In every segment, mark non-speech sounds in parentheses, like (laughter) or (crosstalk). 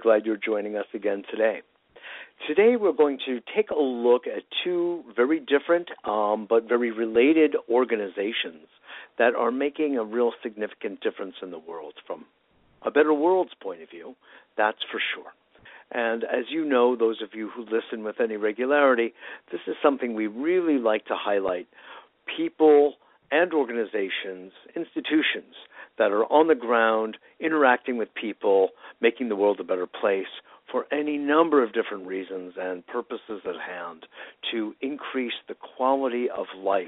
glad you're joining us again today. Today, we're going to take a look at two very different um, but very related organizations that are making a real significant difference in the world from a better world's point of view, that's for sure. And as you know, those of you who listen with any regularity, this is something we really like to highlight. People and organizations, institutions that are on the ground, interacting with people, making the world a better place for any number of different reasons and purposes at hand to increase the quality of life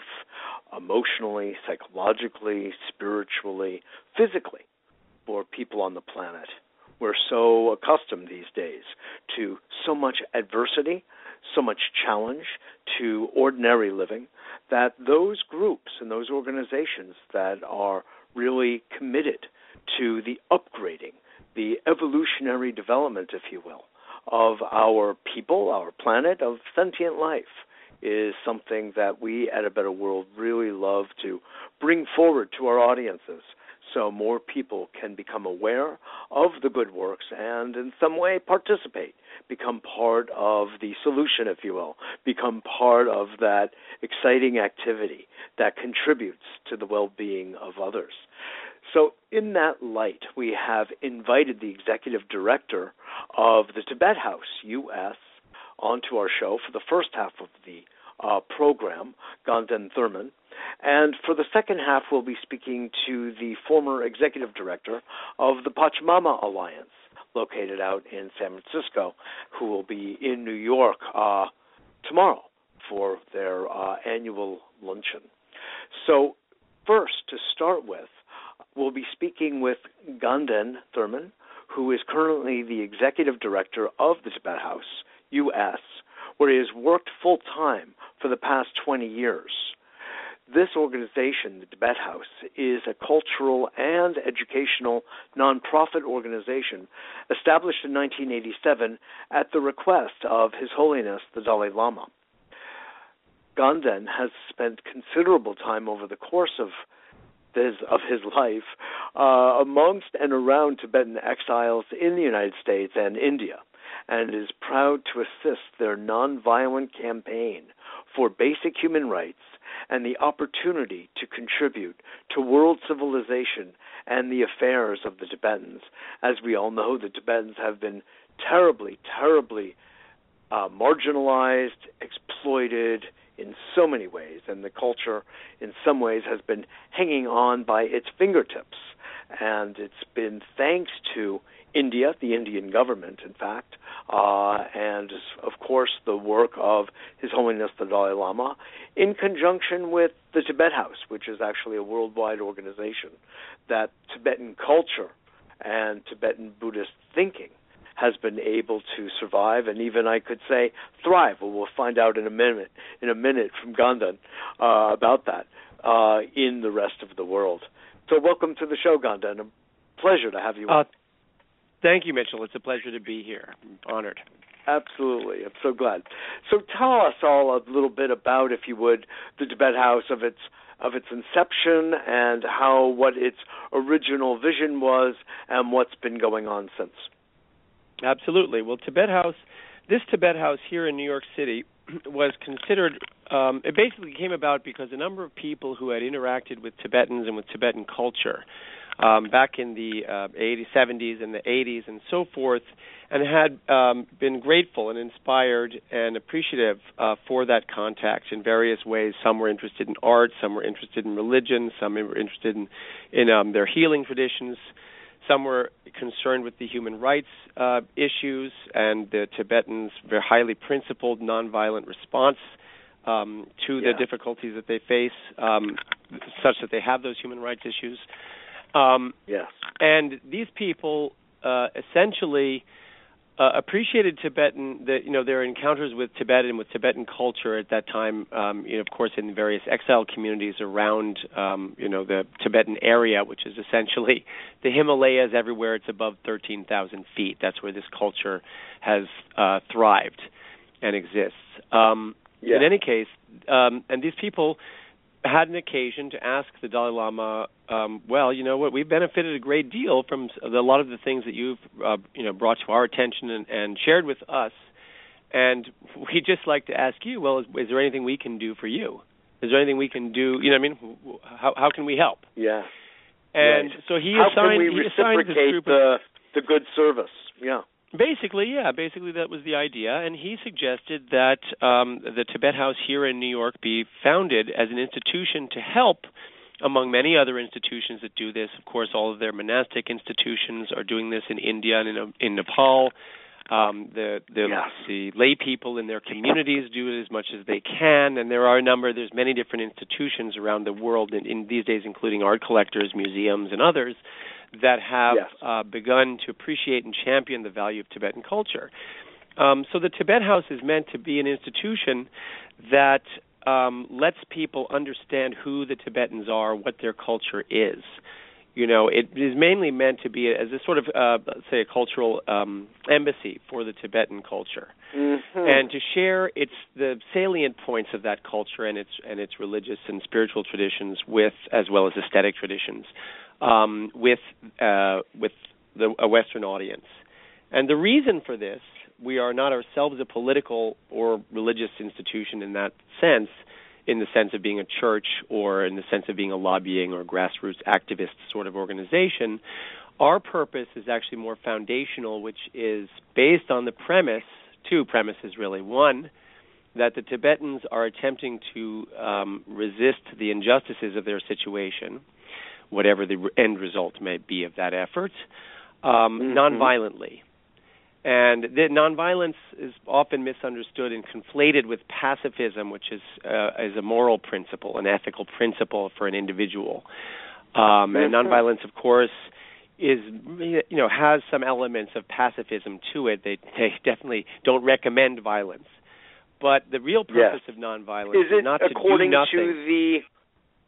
emotionally, psychologically, spiritually, physically for people on the planet. We're so accustomed these days to so much adversity, so much challenge to ordinary living that those groups and those organizations that are really committed to the upgrading, the evolutionary development, if you will, of our people, our planet, of sentient life is something that we at A Better World really love to bring forward to our audiences so more people can become aware of the good works and in some way participate, become part of the solution, if you will, become part of that exciting activity that contributes to the well being of others. So, in that light, we have invited the executive director of the Tibet House US onto our show for the first half of the uh, program, Ganden Thurman. And for the second half, we'll be speaking to the former executive director of the Pachamama Alliance, located out in San Francisco, who will be in New York uh, tomorrow for their uh, annual luncheon. So, first, to start with, we'll be speaking with Ganden Thurman, who is currently the executive director of the Tibet House, U.S., where he has worked full time for the past 20 years. This organization, the Tibet House, is a cultural and educational nonprofit organization established in 1987 at the request of His Holiness the Dalai Lama. Ganden has spent considerable time over the course of his, of his life uh, amongst and around Tibetan exiles in the United States and India, and is proud to assist their nonviolent campaign for basic human rights and the opportunity to contribute to world civilization and the affairs of the Tibetans. As we all know, the Tibetans have been terribly, terribly uh, marginalized, exploited in so many ways, and the culture, in some ways, has been hanging on by its fingertips. And it's been thanks to India, the Indian government, in fact, uh, and of course the work of His Holiness the Dalai Lama, in conjunction with the Tibet House, which is actually a worldwide organization that Tibetan culture and Tibetan Buddhist thinking has been able to survive and even I could say thrive. Well, we'll find out in a minute in a minute from Ganden uh, about that uh, in the rest of the world. So welcome to the show, Ganden. A pleasure to have you. Uh, Thank you, Mitchell. It's a pleasure to be here. I'm honored. Absolutely. I'm so glad. So tell us all a little bit about, if you would, the Tibet House of its of its inception and how what its original vision was and what's been going on since. Absolutely. Well, Tibet House, this Tibet House here in New York City (clears throat) was considered um, it basically came about because a number of people who had interacted with Tibetans and with Tibetan culture um, back in the uh, 80s, 70s, and the 80s, and so forth, and had um, been grateful and inspired and appreciative uh, for that contact in various ways. Some were interested in art, some were interested in religion, some were interested in in um, their healing traditions. Some were concerned with the human rights uh, issues and the Tibetans' very highly principled nonviolent response um, to yeah. the difficulties that they face, um, such that they have those human rights issues. Um, yes. And these people uh, essentially uh, appreciated Tibetan, that you know, their encounters with Tibet and with Tibetan culture at that time. Um, you know, of course, in various exile communities around, um, you know, the Tibetan area, which is essentially the Himalayas. Everywhere it's above 13,000 feet. That's where this culture has uh, thrived and exists. Um, yeah. In any case, um, and these people had an occasion to ask the Dalai Lama, um, well, you know what, we've benefited a great deal from a lot of the things that you've, uh, you know, brought to our attention and, and shared with us, and we'd just like to ask you, well, is, is there anything we can do for you? Is there anything we can do? You know, what I mean, how how can we help? Yeah. And right. so he how assigned we he assigned this group the the good service? Yeah. Basically, yeah. Basically, that was the idea, and he suggested that um, the Tibet House here in New York be founded as an institution to help, among many other institutions that do this. Of course, all of their monastic institutions are doing this in India and in, in Nepal. Um, the the, the lay people in their communities do it as much as they can, and there are a number. There's many different institutions around the world, in, in these days, including art collectors, museums, and others that have yes. uh, begun to appreciate and champion the value of Tibetan culture. Um, so the Tibet House is meant to be an institution that um, lets people understand who the Tibetans are, what their culture is. You know, it is mainly meant to be as a sort of, uh, say, a cultural um, embassy for the Tibetan culture, mm-hmm. and to share its the salient points of that culture and its and its religious and spiritual traditions with, as well as aesthetic traditions, um, with uh, with the, a Western audience. And the reason for this, we are not ourselves a political or religious institution in that sense, in the sense of being a church or in the sense of being a lobbying or grassroots activist sort of organization. Our purpose is actually more foundational, which is based on the premise, two premises really. One, that the Tibetans are attempting to um, resist the injustices of their situation whatever the end result may be of that effort, um, mm-hmm. nonviolently. And the nonviolence is often misunderstood and conflated with pacifism, which is uh, is a moral principle, an ethical principle for an individual. Um, and Mhm. nonviolence, of course, is you know has some elements of pacifism to it. They they definitely don't recommend violence, but the real purpose Yes. of nonviolence Is it not to do nothing. to the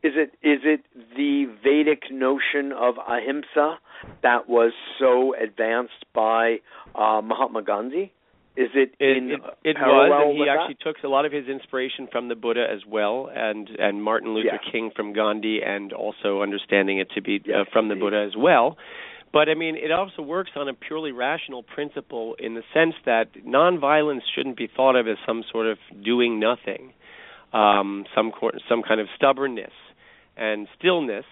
is it is it the Vedic notion of ahimsa that was so advanced by uh, Mahatma Gandhi? Is it, It, in it, it was, and he actually that? took a lot of his inspiration from the Buddha as well, and and Martin Luther Yeah. King from Gandhi, and also understanding it to be uh, Yes, from the indeed. Buddha as well. But I mean, it also works on a purely rational principle in the sense that nonviolence shouldn't be thought of as some sort of doing nothing, um, some cor- some kind of stubbornness and stillness.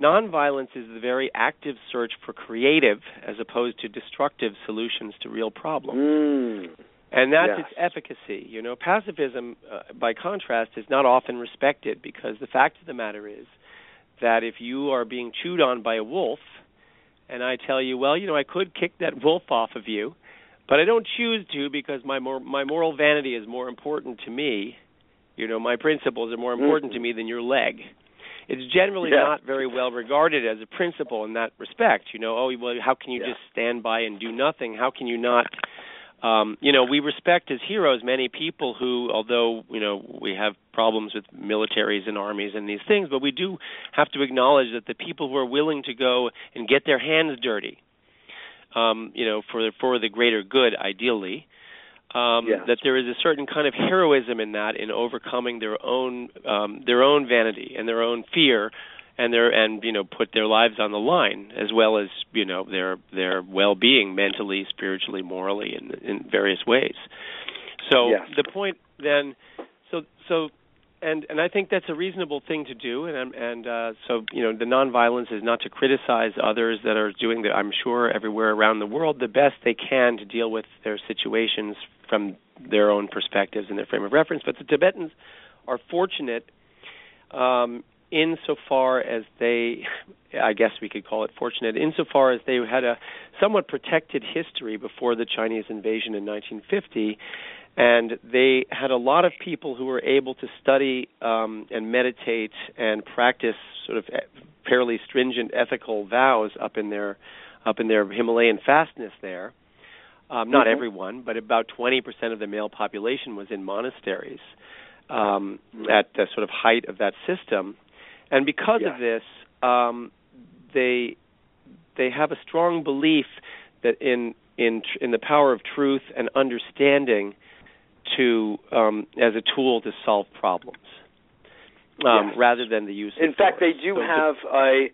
Nonviolence is the very active search for creative as opposed to destructive solutions to real problems. Mm. And that's Yes. its efficacy. You know, pacifism, uh, by contrast, is not often respected because the fact of the matter is that if you are being chewed on by a wolf, and I tell you, well, you know, I could kick that (laughs) wolf off of you, but I don't choose to because my mor- my moral vanity is more important to me. You know, my principles are more important to me than your leg. It's generally Yeah. not very well regarded as a principle in that respect. You know, oh well, how can you Yeah. just stand by and do nothing? How can you not? Um, you know, we respect as heroes many people who, although you know we have problems with militaries and armies and these things, but we do have to acknowledge that the people who are willing to go and get their hands dirty, um, you know, for for the greater good, ideally, um, Yes. that there is a certain kind of heroism in that in overcoming their own um, their own vanity and their own fear and their and you know put their lives on the line as well as you know their their well-being mentally spiritually morally in in various ways so Yes. the point then so so and and I think that's a reasonable thing to do and and uh so you know the nonviolence is not to criticize others that are doing that I'm sure everywhere around the world the best they can to deal with their situations from their own perspectives and their frame of reference but the Tibetans are fortunate um insofar as they I guess we could call it fortunate insofar as they had a somewhat protected history before the Chinese invasion in 1950 and they had a lot of people who were able to study um, and meditate and practice sort of e- fairly stringent ethical vows up in their up in their Himalayan fastness there. Um, not Mhm. everyone, but about 20% of the male population was in monasteries um, at the sort of height of that system, and because Yes. of this, um, they they have a strong belief that in in tr- in the power of truth and understanding to um, as a tool to solve problems. um, yes. rather than the use. In fact, force. they do so have a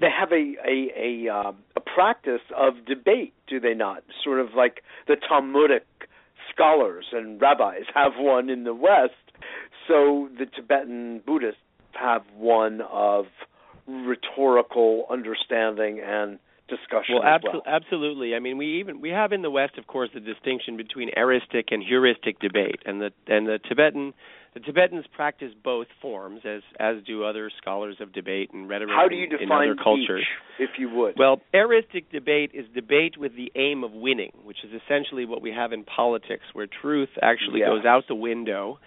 they have a a a, uh, a practice of debate, do they not? Sort of like the Talmudic scholars and rabbis (laughs) have one in the West. So the Tibetan Buddhists have one of rhetorical understanding and discussion well, abso- well. absolutely. I mean, we even we have in the West, of course, the distinction between eristic and heuristic debate, and the and the Tibetan the Tibetans practice both forms, as as do other scholars of debate and rhetoric. How do you in, in other cultures. each, if you would? Well, eristic debate is debate with the aim of winning, which is essentially what we have in politics, where truth actually Yes. goes out the window,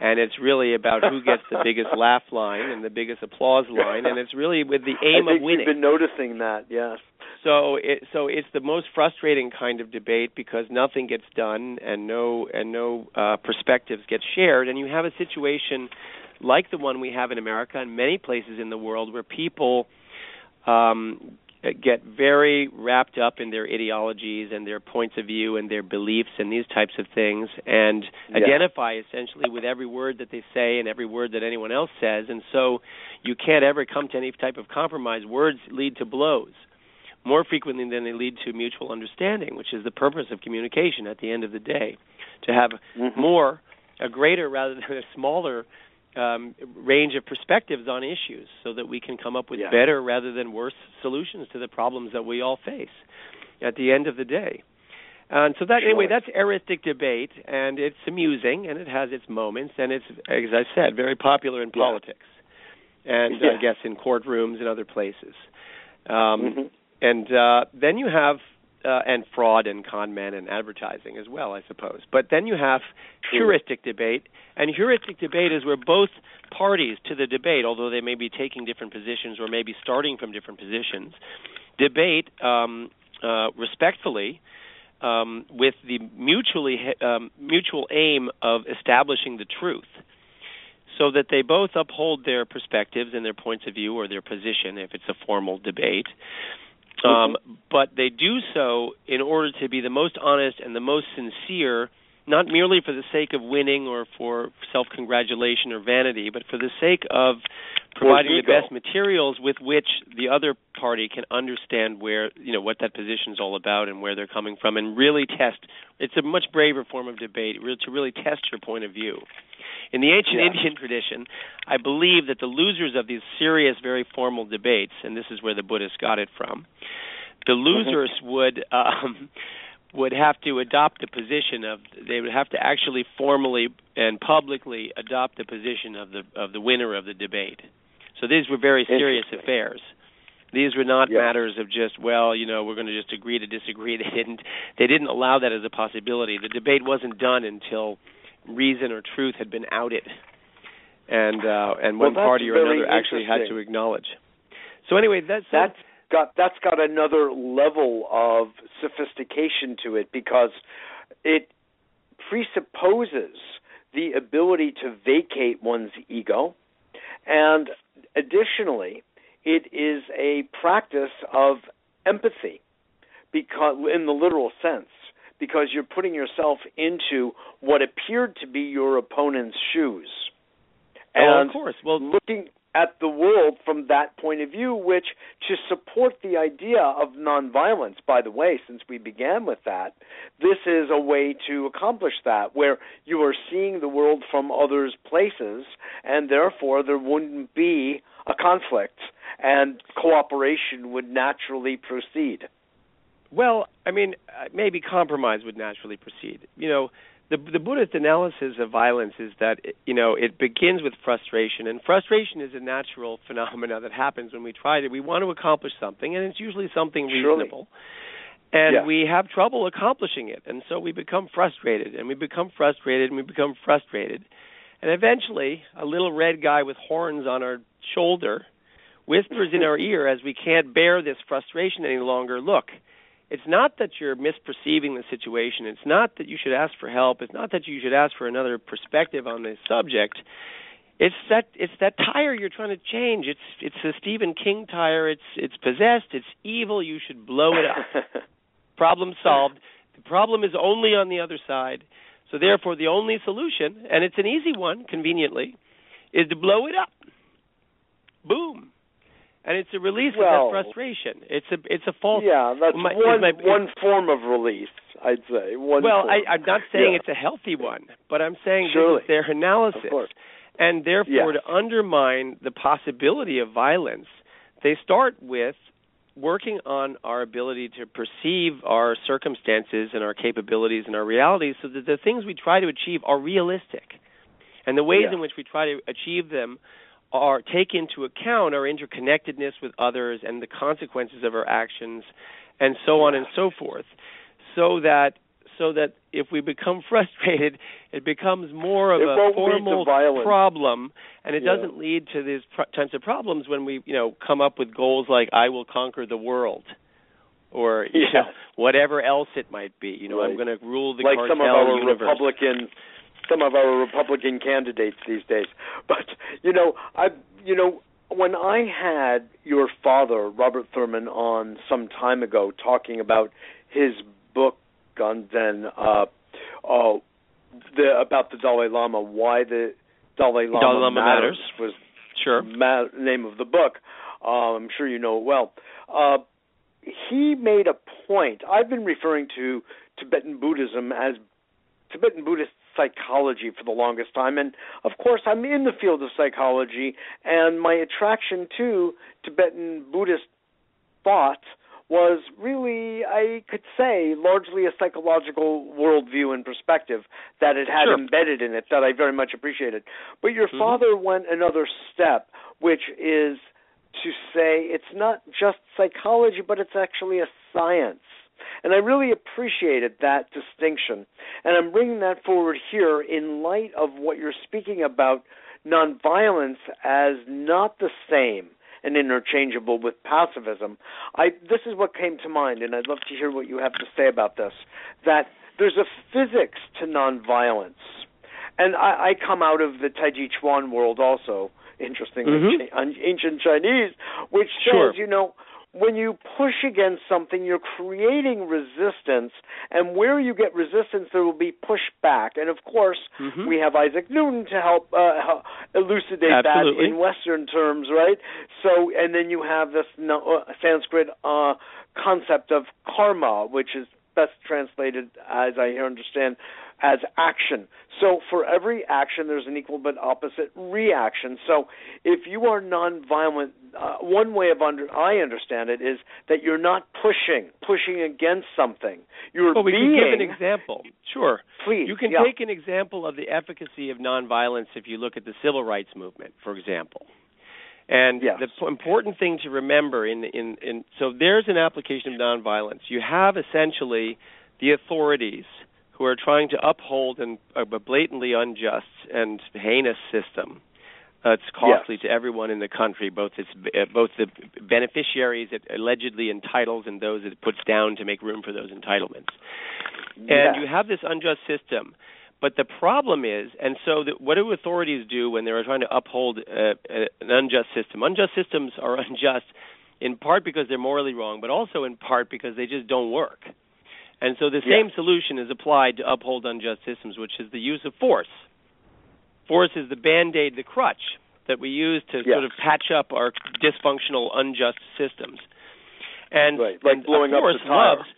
and it's really about who gets the biggest (laughs) laugh line and the biggest applause line, and it's really with the aim I think of winning. You've been noticing that, yes. So it so it's the most frustrating kind of debate because nothing gets done and no and no uh, perspectives get shared, and you have a situation like the one we have in America and many places in the world where people um, get very wrapped up in their ideologies and their points of view and their beliefs and these types of things and Yeah. identify essentially with every word that they say and every word that anyone else says and so you can't ever come to any type of compromise words lead to blows more frequently than they lead to mutual understanding which is the purpose of communication at the end of the day to have Mhm. more a greater rather than a smaller um, range of perspectives on issues so that we can come up with Yeah. better rather than worse solutions to the problems that we all face at the end of the day. And so that anyway, that's eristic debate, and it's amusing, and it has its moments, and it's, as I said, very popular in Yeah. politics, and Yeah. I guess in courtrooms and other places. Um, Mhm. And uh, then you have uh, and fraud and con men and advertising as well, I suppose. But then you have heuristic debate, and heuristic debate is where both parties to the debate, although they may be taking different positions or maybe starting from different positions, debate um, uh, respectfully um, with the mutually um, mutual aim of establishing the truth, so that they both uphold their perspectives and their points of view or their position if it's a formal debate. Um, but they do so in order to be the most honest and the most sincere, not merely for the sake of winning or for self congratulation or vanity, but for the sake of providing the best materials with which the other party can understand where you know what that position is all about and where they're coming from, and really test. It's a much braver form of debate to really test your point of view. In the ancient Yeah. Indian tradition, I believe that the losers of these serious, very formal debates, and this is where the Buddhists got it from, the losers would um, would have to adopt the position of they would have to actually formally and publicly adopt the position of the of the winner of the debate. So these were very serious affairs. These were not Yeah. matters of just well, you know, we're going to just agree to disagree. (laughs) They didn't they didn't allow that as a possibility. The debate wasn't done until reason or truth had been outed, and uh, and Well, one party or another actually had to acknowledge. So anyway, that's that's got that's got another level of sophistication to it because it presupposes the ability to vacate one's ego and additionally it is a practice of empathy because in the literal sense because you're putting yourself into what appeared to be your opponent's shoes oh, and of course. Well, looking at the world from that point of view, which to support the idea of nonviolence, by the way, since we began with that, this is a way to accomplish that, where you are seeing the world from others' places, and therefore there wouldn't be a conflict, and cooperation would naturally proceed. Well, I mean, uh, maybe compromise would naturally proceed. You know, the the Buddhist analysis of violence is that you know it begins with frustration, and frustration is a natural phenomena that happens when we try to we want to accomplish something, and it's usually something Surely. reasonable, and Yeah. we have trouble accomplishing it, and so we become frustrated, and we become frustrated, and we become frustrated, and eventually a little red guy with horns on our shoulder whispers in our ear as we can't bear this frustration any longer. Look it's not that you're misperceiving the situation. It's not that you should ask for help. It's not that you should ask for another perspective on this subject. It's that it's that tire you're trying to change. It's it's a Stephen King tire. It's it's possessed. It's evil. You should blow it up. (laughs) problem solved. The problem is only on the other side. So therefore, the only solution, and it's an easy one, conveniently, is to blow it up. Boom. And it's a release well, of that frustration. It's a it's a false. Yeah, that's my, one my, one form of release. I'd say one. Well, form. I, I'm not saying yeah. it's a healthy one, but I'm saying Surely. this is their analysis, and therefore yes. to undermine the possibility of violence, they start with working on our ability to perceive our circumstances and our capabilities and our realities so that the things we try to achieve are realistic. And the ways yeah. in which we try to achieve them are take into account our interconnectedness with others and the consequences of our actions and so on and so forth. So that so that if we become (laughs) frustrated, it becomes more of it a formal problem, and it yeah. doesn't lead to these pr- types of problems when we, you know, come up with goals like "I will conquer the world," or you yeah. know, whatever else it might be. You know, right. I'm going to rule the like cartel some of our universe. Republican, some of our Republican candidates these days. But you know, I, you know, when I had your father, Robert Thurman, on some time ago talking about his book on then uh, uh, the about the Dalai Lama, why the Dalai Lama, Dalai Lama matters, matters. was sure ma- name of the book. Uh, I'm sure you know it well. Uh, he made a point. I've been referring to Tibetan Buddhism as Tibetan Buddhist psychology for the longest time, and of course, I'm in the field of psychology, and my attraction to Tibetan Buddhist thought was really, I could say, largely a psychological worldview and perspective that it had sure. embedded in it that I very much appreciated. But your mm-hmm. father went another step, which is to say it's not just psychology, but it's actually a science. And I really appreciated that distinction. And I'm bringing that forward here in light of what you're speaking about nonviolence as not the same and interchangeable with pacifism. I this is what came to mind, and I'd love to hear what you have to say about this. That there's a physics to nonviolence, and I, I come out of the Tai Chi Chuan world also. Interestingly, mm-hmm. ancient Chinese, which says sure. you know when you push against something, you're creating resistance, and where you get resistance, there will be pushback. And of course, mm-hmm. we have Isaac Newton to help uh, elucidate Absolutely. that in Western terms, right? So, and then you have this uh, Sanskrit uh, concept of karma, which is best translated, as I understand, as action. So for every action, there's an equal but opposite reaction. So if you are nonviolent, uh, one way of under I understand it is that you're not pushing, pushing against something. You're well, we being. can give an example. Sure. Please. You can yeah. take an example of the efficacy of nonviolence if you look at the civil rights movement, for example. And yes. the p- important thing to remember in, in in so there's an application of nonviolence. You have essentially the authorities who are trying to uphold an, a blatantly unjust and heinous system. Uh, it's costly yes. to everyone in the country, both its uh, both the beneficiaries it allegedly entitles and those it puts down to make room for those entitlements. Yes. And you have this unjust system. But the problem is, and so the, what do authorities do when they're trying to uphold uh, an unjust system? Unjust systems are (laughs) unjust in part because they're morally wrong, but also in part because they just don't work. And so the same yes. solution is applied to uphold unjust systems, which is the use of force. Force is the band aid, the crutch that we use to yes. sort of patch up our dysfunctional, unjust systems. And, right. like and blowing force up the tire. loves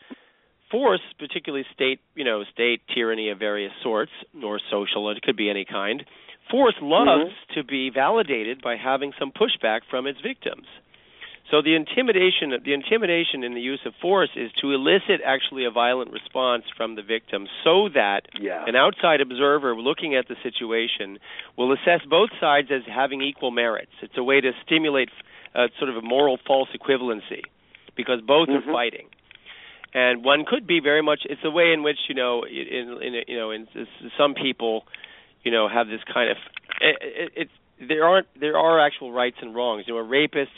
force, particularly state, you know, state tyranny of various sorts, or social, it could be any kind. Force loves mm-hmm. to be validated by having some pushback from its victims. So the intimidation, the intimidation in the use of force is to elicit actually a violent response from the victim, so that yeah. an outside observer looking at the situation will assess both sides as having equal merits. It's a way to stimulate uh, sort of a moral false equivalency, because both mm-hmm. are fighting and one could be very much it's a way in which you know in, in you know in, in some people you know have this kind of it, it, it's there aren't there are actual rights and wrongs you know a rapist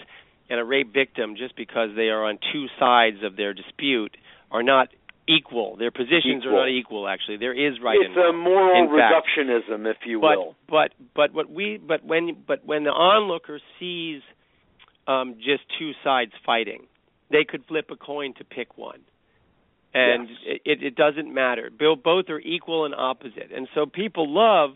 and a rape victim just because they are on two sides of their dispute are not equal their positions equal. are not equal actually there is right it's and wrong It's a moral reductionism if you but, will but but what we but when but when the onlooker sees um just two sides fighting they could flip a coin to pick one and yes. it, it doesn't matter. Bill, Both are equal and opposite, and so people love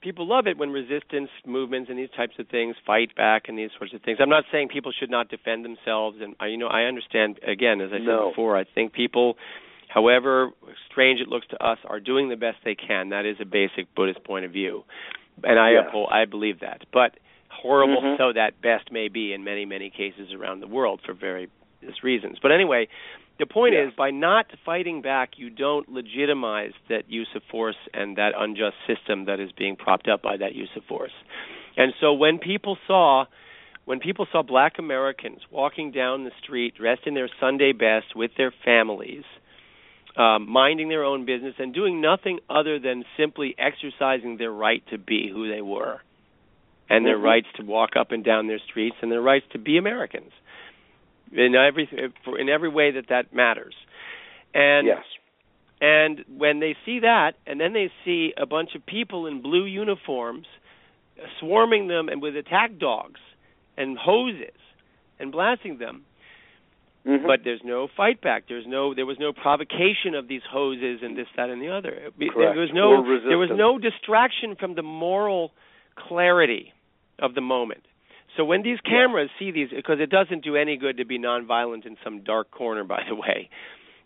people love it when resistance movements and these types of things fight back and these sorts of things. I'm not saying people should not defend themselves, and I, you know I understand. Again, as I said no. before, I think people, however strange it looks to us, are doing the best they can. That is a basic Buddhist point of view, and I yeah. uphold, I believe that. But horrible mm-hmm. so that best may be in many many cases around the world for various reasons. But anyway, the point yeah. is, by not fighting back, you don't legitimize that use of force and that unjust system that is being propped up by that use of force. And so when people saw when people saw black Americans walking down the street dressed in their Sunday best with their families, um, minding their own business and doing nothing other than simply exercising their right to be who they were and their mm-hmm. rights to walk up and down their streets and their rights to be Americans in every in every way that that matters. And yes. And when they see that, and then they see a bunch of people in blue uniforms swarming them and with attack dogs and hoses and blasting them, mm-hmm. but there's no fight back. There's no there was no provocation of these hoses and this, that, and the other. Correct. There was no there was no distraction from the moral clarity of the moment. So when these cameras see these, because it doesn't do any good to be nonviolent in some dark corner, by the way.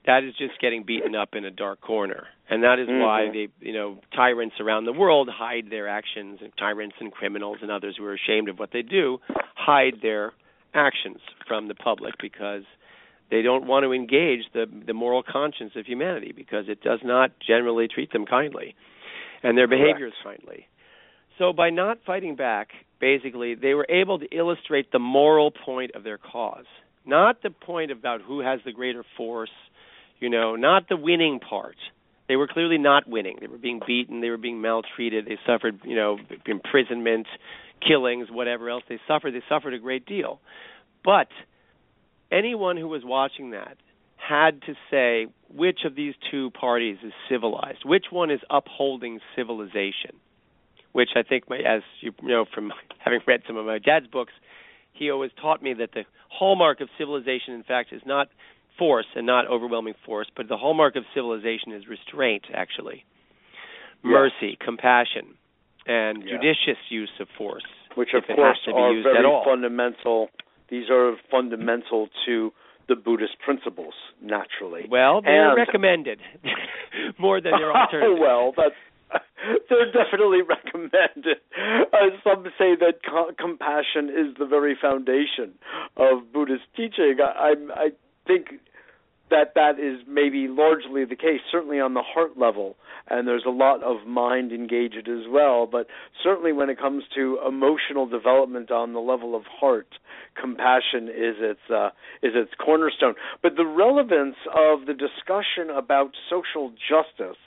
That is just getting beaten up in a dark corner, and that is mm-hmm. why they, you know, tyrants around the world hide their actions, and tyrants and criminals and others who are ashamed of what they do hide their actions from the public because they don't want to engage the the moral conscience of humanity because it does not generally treat them kindly, and their behavior is kindly. So by not fighting back, basically, they were able to illustrate the moral point of their cause, not the point about who has the greater force, you know, not the winning part. They were clearly not winning. They were being beaten, they were being maltreated, they suffered, you know, imprisonment, killings, whatever else they suffered. They suffered a great deal. But anyone who was watching that had to say which of these two parties is civilized, which one is upholding civilization which I think, my, as you know from (laughs) having read some of my dad's books, he always taught me that the hallmark of civilization, in fact, is not force and not overwhelming force, but the hallmark of civilization is restraint, actually, yeah. mercy, compassion, and yeah. judicious use of force, which of course are very fundamental. These are fundamental to the Buddhist principles, naturally. Well, they're and, recommended (laughs) more than they're (laughs) alternative. well, that's (laughs) they're definitely recommended. Uh, some say that co- compassion is the very foundation of Buddhist teaching. I, I, I think that that is maybe largely the case, certainly on the heart level, and there's a lot of mind engaged as well. But certainly when it comes to emotional development on the level of heart, compassion is its uh, is its cornerstone. But the relevance of the discussion about social justice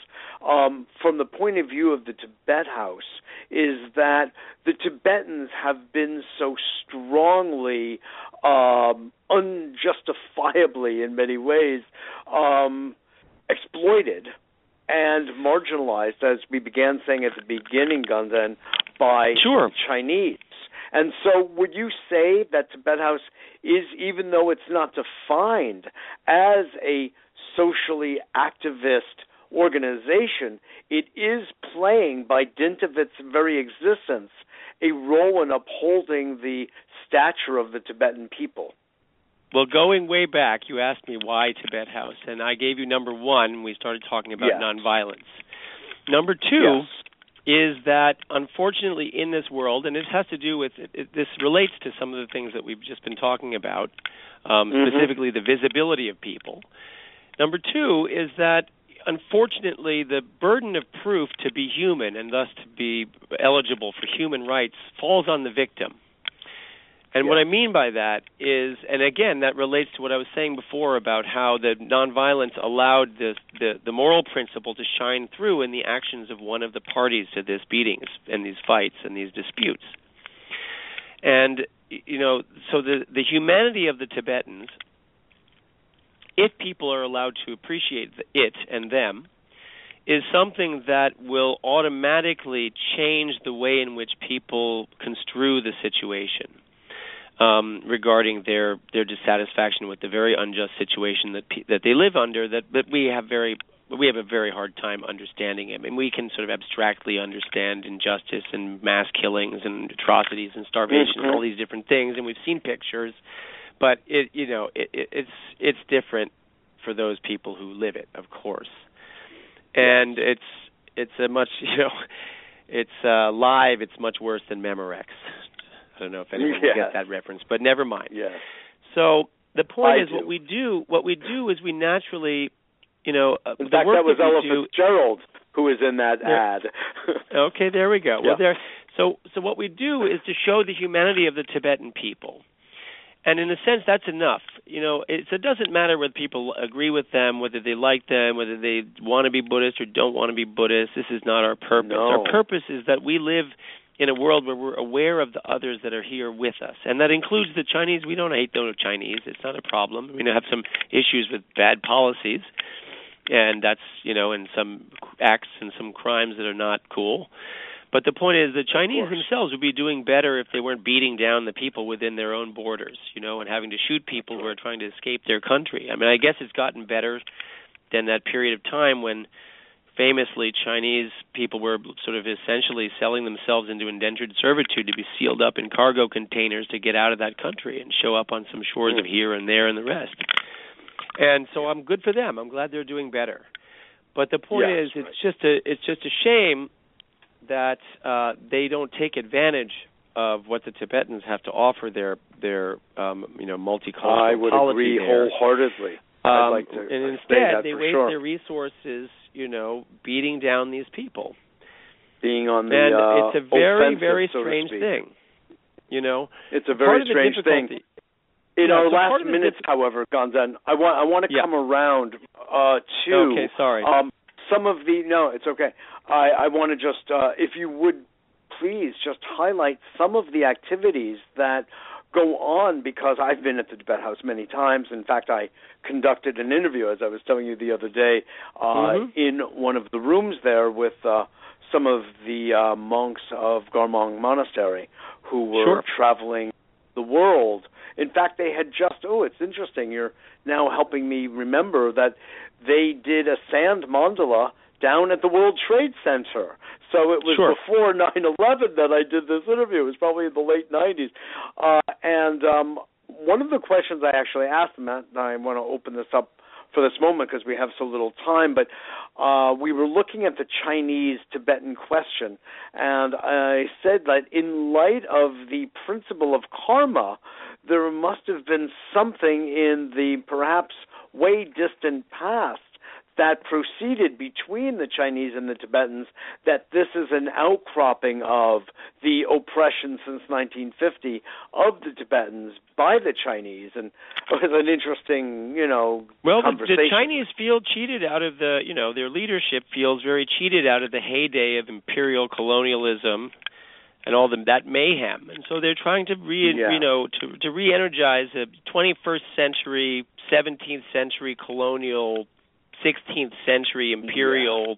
um, from the point of view of the Tibet House is that the Tibetans have been so strongly, um, unjustifiably in many ways, um, exploited and marginalized, as we began saying at the beginning, Ganden, by sure. Chinese. And so, would you say that Tibet House is, even though it's not defined as a socially activist organization, it is playing, by dint of its very existence, a role in upholding the stature of the Tibetan people. Well, going way back, you asked me why Tibet House, and I gave you number one. We started talking about yes. nonviolence. Number two yes. is that unfortunately in this world, and it has to do with it, it, this relates to some of the things that we've just been talking about, um, mm-hmm. specifically the visibility of people. Number two is that unfortunately, the burden of proof to be human and thus to be eligible for human rights falls on the victim. And yeah. what I mean by that is, and again, that relates to what I was saying before about how the nonviolence allowed the, the, the moral principle to shine through in the actions of one of the parties to this beatings and these fights and these disputes. And you know, so the the humanity of the Tibetans if people are allowed to appreciate it and them, is something that will automatically change the way in which people construe the situation um, regarding their their dissatisfaction with the very unjust situation that pe- that they live under that that we have very we have a very hard time understanding it. I mean, we can sort of abstractly understand injustice and mass killings and atrocities and starvation mm-hmm. and all these different things, and we've seen pictures, but it you know it, it, it's it's different for those people who live it, of course, and it's it's a much (laughs) you know it's uh, live. It's much worse than Memorex. I don't know if anyone yes. will get that reference, but never mind. Yes. So the point I is, do. what we do, what we do is we naturally, you know, uh, In fact, that was Ella do, Fitzgerald who was in that Yeah. ad. (laughs) Okay, there we go. Yeah. Well, there. So, so what we do is to show the humanity of the Tibetan people, and in a sense, that's enough. You know, it's, it doesn't matter whether people agree with them, whether they like them, whether they want to be Buddhist or don't want to be Buddhist. This is not our purpose. No. Our purpose is that we live in a world where we're aware of the others that are here with us, and that includes the Chinese. We don't hate the Chinese; it's not a problem. We have some issues with bad policies, and that's you know, and some acts and some crimes that are not cool. But the point is, the Chinese themselves would be doing better if they weren't beating down the people within their own borders, you know, and having to shoot people who are trying to escape their country. I mean, I guess it's gotten better than that period of time when famously Chinese people were sort of essentially selling themselves into indentured servitude to be sealed up in cargo containers to get out of that country and show up on some shores of here and there and the rest. And so I'm good for them. I'm glad they're doing better. But the point Yes, is, it's just a it's just a shame that uh, they don't take advantage of what the Tibetans have to offer their their um, you know multicultural I would agree there. wholeheartedly. I'd Um, like to and instead, they waste sure. their resources, you know, beating down these people. Being on the and uh, it's a very, very so strange thing. You know, It's a very strange thing. In Yeah, our so last minutes, diff- however, Ganden, I want I want to Yeah. come around uh, to Okay, sorry. um, some of the no, it's okay. I I want to just uh, if you would please just highlight some of the activities that go on because I've been at the Tibet House many times. In fact, I conducted an interview, as I was telling you the other day, uh, Mhm. in one of the rooms there with uh, some of the uh, monks of Gomang Monastery who were Sure. traveling the world. In fact, they had just, oh, it's interesting. You're now helping me remember that they did a sand mandala down at the World Trade Center. So it was Sure. before 9/11 that I did this interview. It was probably in the late 90s. Uh, and um, one of the questions I actually asked them, and I want to open this up for this moment because we have so little time, but uh, we were looking at the Chinese Tibetan question, and I said that in light of the principle of karma, there must have been something in the perhaps way distant past that proceeded between the Chinese and the Tibetans that this is an outcropping of the oppression since 1950 of the Tibetans by the Chinese. And it was an interesting, you know, Well, the, the Chinese feel cheated out of the, you know, their leadership feels very cheated out of the heyday of imperial colonialism and all the, that mayhem, and so they're trying to re, Yeah. you know, to to re-energize a 21st century, 17th century colonial, 16th century imperial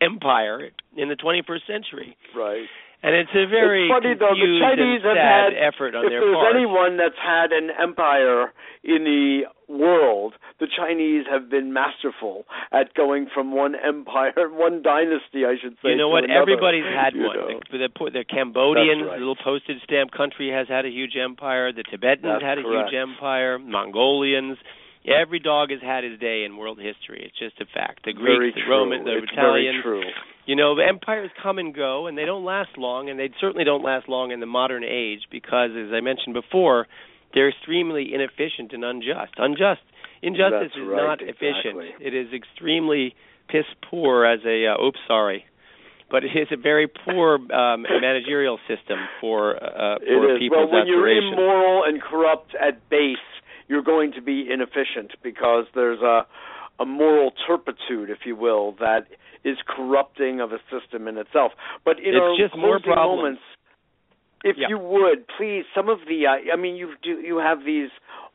empire in the 21st century. right. And it's a very it's funny though the Chinese have had effort on if their there's part. anyone that's had an empire in the world, the Chinese have been masterful at going from one empire, (laughs) one dynasty, I should say. You know what? another, Everybody's (laughs) had one. know. The, the, the Cambodians, That's right. little postage stamp country, has had a huge empire. The Tibetans That's had a correct. huge empire. Mongolians. Every dog has had his day in world history. It's just a fact. The Greeks, the. Romans, the it's Italians. true. You know, the empires come and go, and they don't last long, and they certainly don't last long in the modern age because, as I mentioned before, they're extremely inefficient and unjust. Unjust. Injustice That's is right, not efficient. exactly. It is extremely piss poor as a uh, oops sorry but it is a very poor um, managerial system for uh, for is. people's well, when you're immoral and corrupt at base, you're going to be inefficient because there's a a moral turpitude, if you will, that is corrupting of a system in itself. But in It's just more moments, if Yeah. you would please, some of the uh, I mean, you do you have these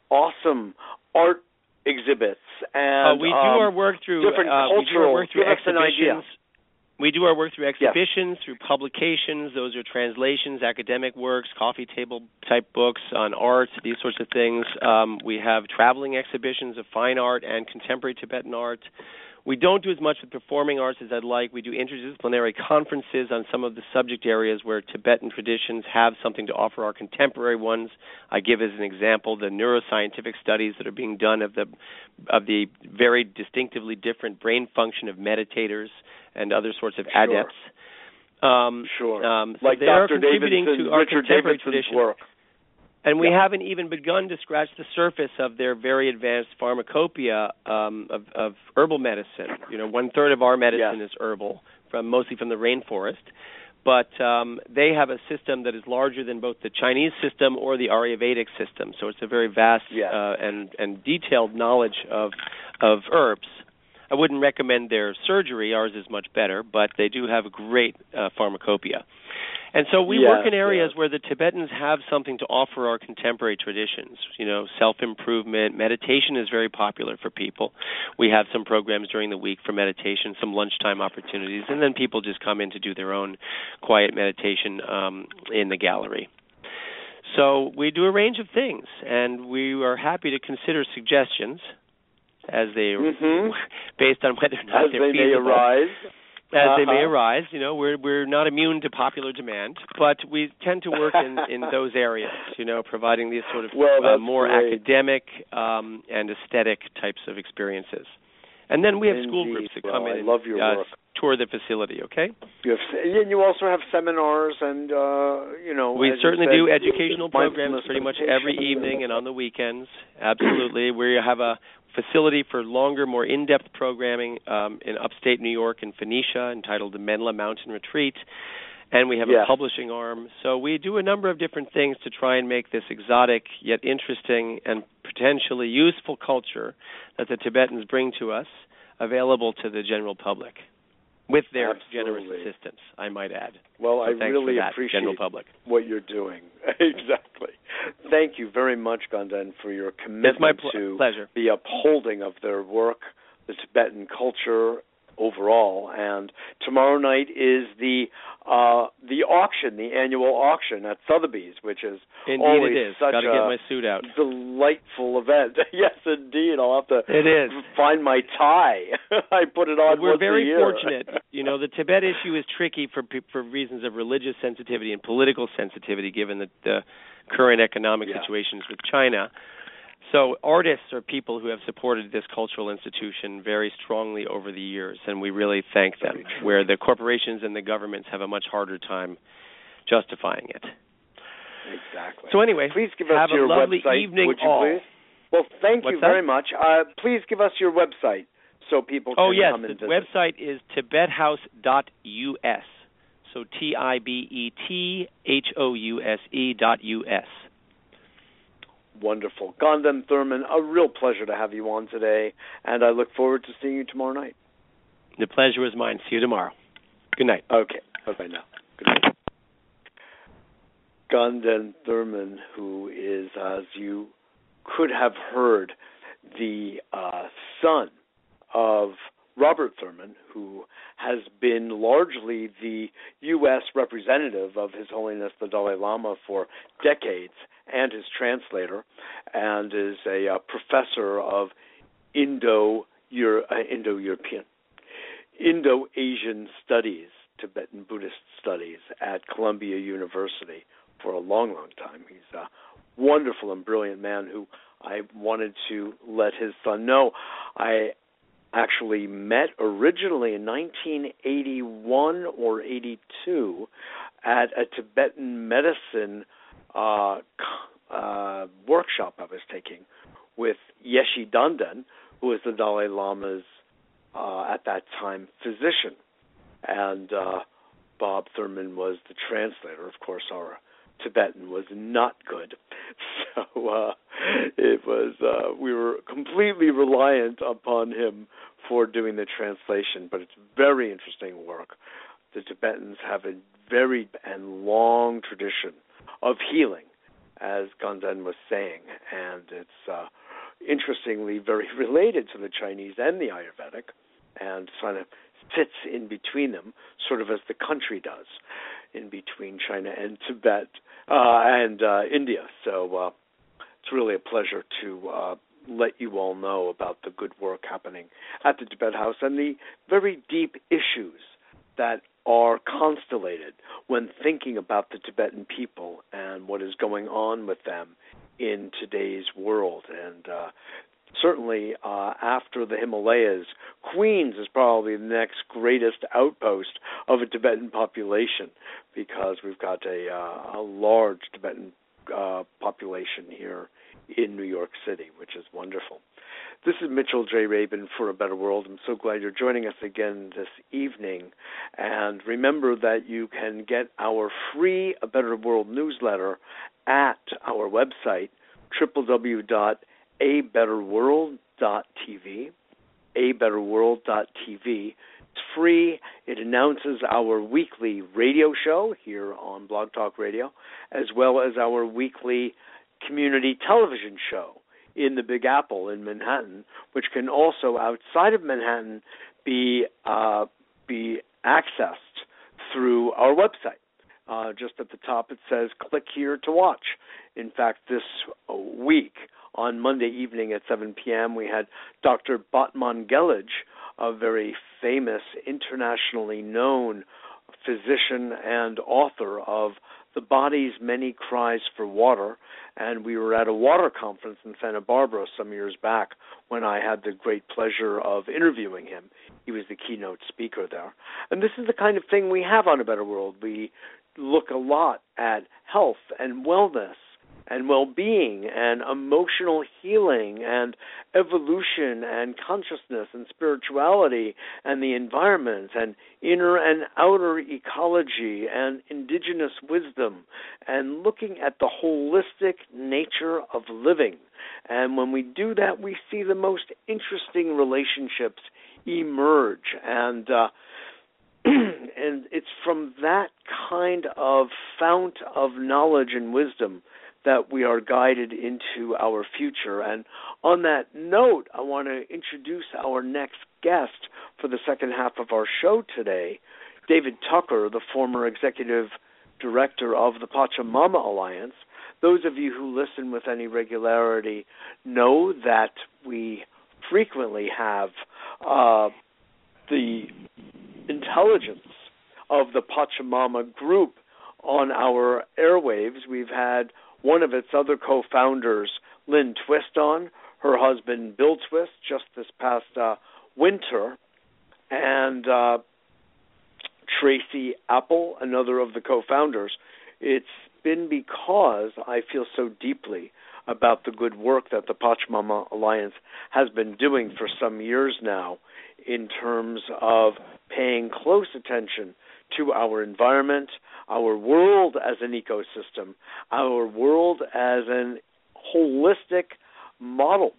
awesome art exhibits and uh, we do um, our work through different uh, we do our cultural- work through give us an idea. exhibitions. We do our work through Yes. exhibitions, through publications. Those are translations, academic works, coffee table type books on art, these sorts of things. Um, we have traveling exhibitions of fine art and contemporary Tibetan art. We don't do as much with performing arts as I'd like. We do interdisciplinary conferences on some of the subject areas where Tibetan traditions have something to offer our contemporary ones. I give as an example the neuroscientific studies that are being done of the of the very distinctively different brain function of meditators and other sorts of adepts. Um, sure. Um, so like they Dr. are contributing Davidson, to our Richard contemporary Davidson's tradition. work. And we Yeah. haven't even begun to scratch the surface of their very advanced pharmacopoeia um, of, of herbal medicine. You know, one third of our medicine Yes. is herbal, from mostly from the rainforest. But um, they have a system that is larger than both the Chinese system or the Ayurvedic system. So it's a very vast Yes. uh, and and detailed knowledge of of herbs. I wouldn't recommend their surgery. Ours is much better, but they do have a great uh, pharmacopoeia. And so we Yes, work in areas yes. where the Tibetans have something to offer our contemporary traditions. You know, self improvement, meditation is very popular for people. We have some programs during the week for meditation, some lunchtime opportunities, and then people just come in to do their own quiet meditation um, in the gallery. So we do a range of things, and we are happy to consider suggestions as they, Mhm. (laughs) based on whether or not As they're they may arise. As they may Uh-huh. arise. You know, we're we're not immune to popular demand, but we tend to work in in (laughs) those areas. You know, providing these sort of Well, uh, more great. academic um, and aesthetic types of experiences. And then we have school groups that Well, come in I and love your uh, work. tour the facility. Okay, You have, and you also have seminars and uh, you know. we certainly said, do educational programs pretty much every evening and on the weekends. (clears throat) Absolutely, we have a facility for longer, more in-depth programming um, in upstate New York in Phoenicia, entitled the Menla Mountain Retreat. And we have a publishing arm. So we do a number of different things to try and make this exotic yet interesting and potentially useful culture that the Tibetans bring to us available to the general public with their generous assistance, I might add. Well, So I really that, appreciate general public. what you're doing. (laughs) exactly. Thank you very much, Ganden, for your commitment It's my pl- to pleasure. the upholding of their work, the Tibetan culture overall. And tomorrow night is the uh, the auction, the annual auction at Sotheby's, which is Indeed, always it is. such Got to a get my suit out. delightful event. (laughs) yes, indeed. I'll have to It is. find my tie. (laughs) I put it on We're once very fortunate. (laughs) You know, the Tibet issue is tricky for for reasons of religious sensitivity and political sensitivity, given the, the current economic Yeah. situations with China. So artists are people who have supported this cultural institution very strongly over the years, and we really thank them. Where the corporations and the governments have a much harder time justifying it. Exactly. So anyway, please give us have your a lovely website, evening would you all. please? Well, thank What's you that? very much. Uh, please give us your website so people can Oh yes, come and the website is tibethouse.us. So T I B E T H O U S E dot U S. Wonderful. Ganden Thurman, a real pleasure to have you on today, and I look forward to seeing you tomorrow night. The pleasure was mine. See you tomorrow. Good night. Okay. Bye-bye now. Good night. Ganden Thurman, who is, as you could have heard, the uh, son of Robert Thurman, who has been largely the U.S. representative of His Holiness the Dalai Lama for decades, and his translator, and is a uh, professor of Indo uh, Indo European Indo Asian Studies, Tibetan Buddhist Studies at Columbia University for a long, long time. He's a wonderful and brilliant man who I wanted to let his son know. I actually met originally in 1981 or 82 at a Tibetan medicine uh, uh, workshop I was taking with Yeshi Dhonden, who was the Dalai Lama's uh, at that time physician, and uh, Bob Thurman was the translator. Of course, our Tibetan was not good, (laughs) so uh, it was uh, we were completely reliant upon him for doing the translation. But it's very interesting work. The Tibetans have a very and long tradition of healing, as Ganden was saying, and it's uh, interestingly very (laughs) related to the Chinese and the Ayurvedic, and kind of sits in between them, sort of as the country does in between China and Tibet uh, and uh, India. So uh, it's really a pleasure to uh, let you all know about the good work happening at the Tibet House and the very deep issues that are constellated when thinking about the Tibetan people and what is going on with them in today's world. And uh, certainly uh, after the Himalayas, Queens is probably the next greatest outpost of a Tibetan population because we've got a, uh, a large Tibetan uh, population here in New York City, which is wonderful. This is Mitchell J. Rabin for A Better World. I'm so glad you're joining us again this evening. And remember that you can get our free A Better World newsletter at our website, www.abetterworld.tv. abetterworld.tv. It's free. It announces our weekly radio show here on Blog Talk Radio, as well as our weekly community television show in the Big Apple in Manhattan, which can also outside of Manhattan be uh, be accessed through our website. Uh, just at the top, it says "Click here to watch." In fact, this week on Monday evening at 7 p.m., we had Dr. Batmanghelidj, a very famous, internationally known physician and author of the body's many cries for water. And we were at a water conference in Santa Barbara some years back when I had the great pleasure of interviewing him. He was the keynote speaker there. And this is the kind of thing we have on A Better World. We look a lot at health and wellness and well being and emotional healing and evolution and consciousness and spirituality and the environment and inner and outer ecology and indigenous wisdom and looking at the holistic nature of living. And when we do that, we see the most interesting relationships emerge. And uh, (clears throat) and it's from that kind of fount of knowledge and wisdom that we are guided into our future. And on that note, I want to introduce our next guest for the second half of our show today, David Tucker, the former executive director of the Pachamama Alliance. Those of you who listen with any regularity know that we frequently have uh, the intelligence of the Pachamama group on our airwaves. We've had one of its other co founders, Lynne Twist, on, her husband, Bill Twist, just this past uh, winter, and uh, Tracy Apple, another of the co founders. It's been because I feel so deeply about the good work that the Pachamama Alliance has been doing for some years now in terms of paying close attention to our environment, our world as an ecosystem, our world as an holistic model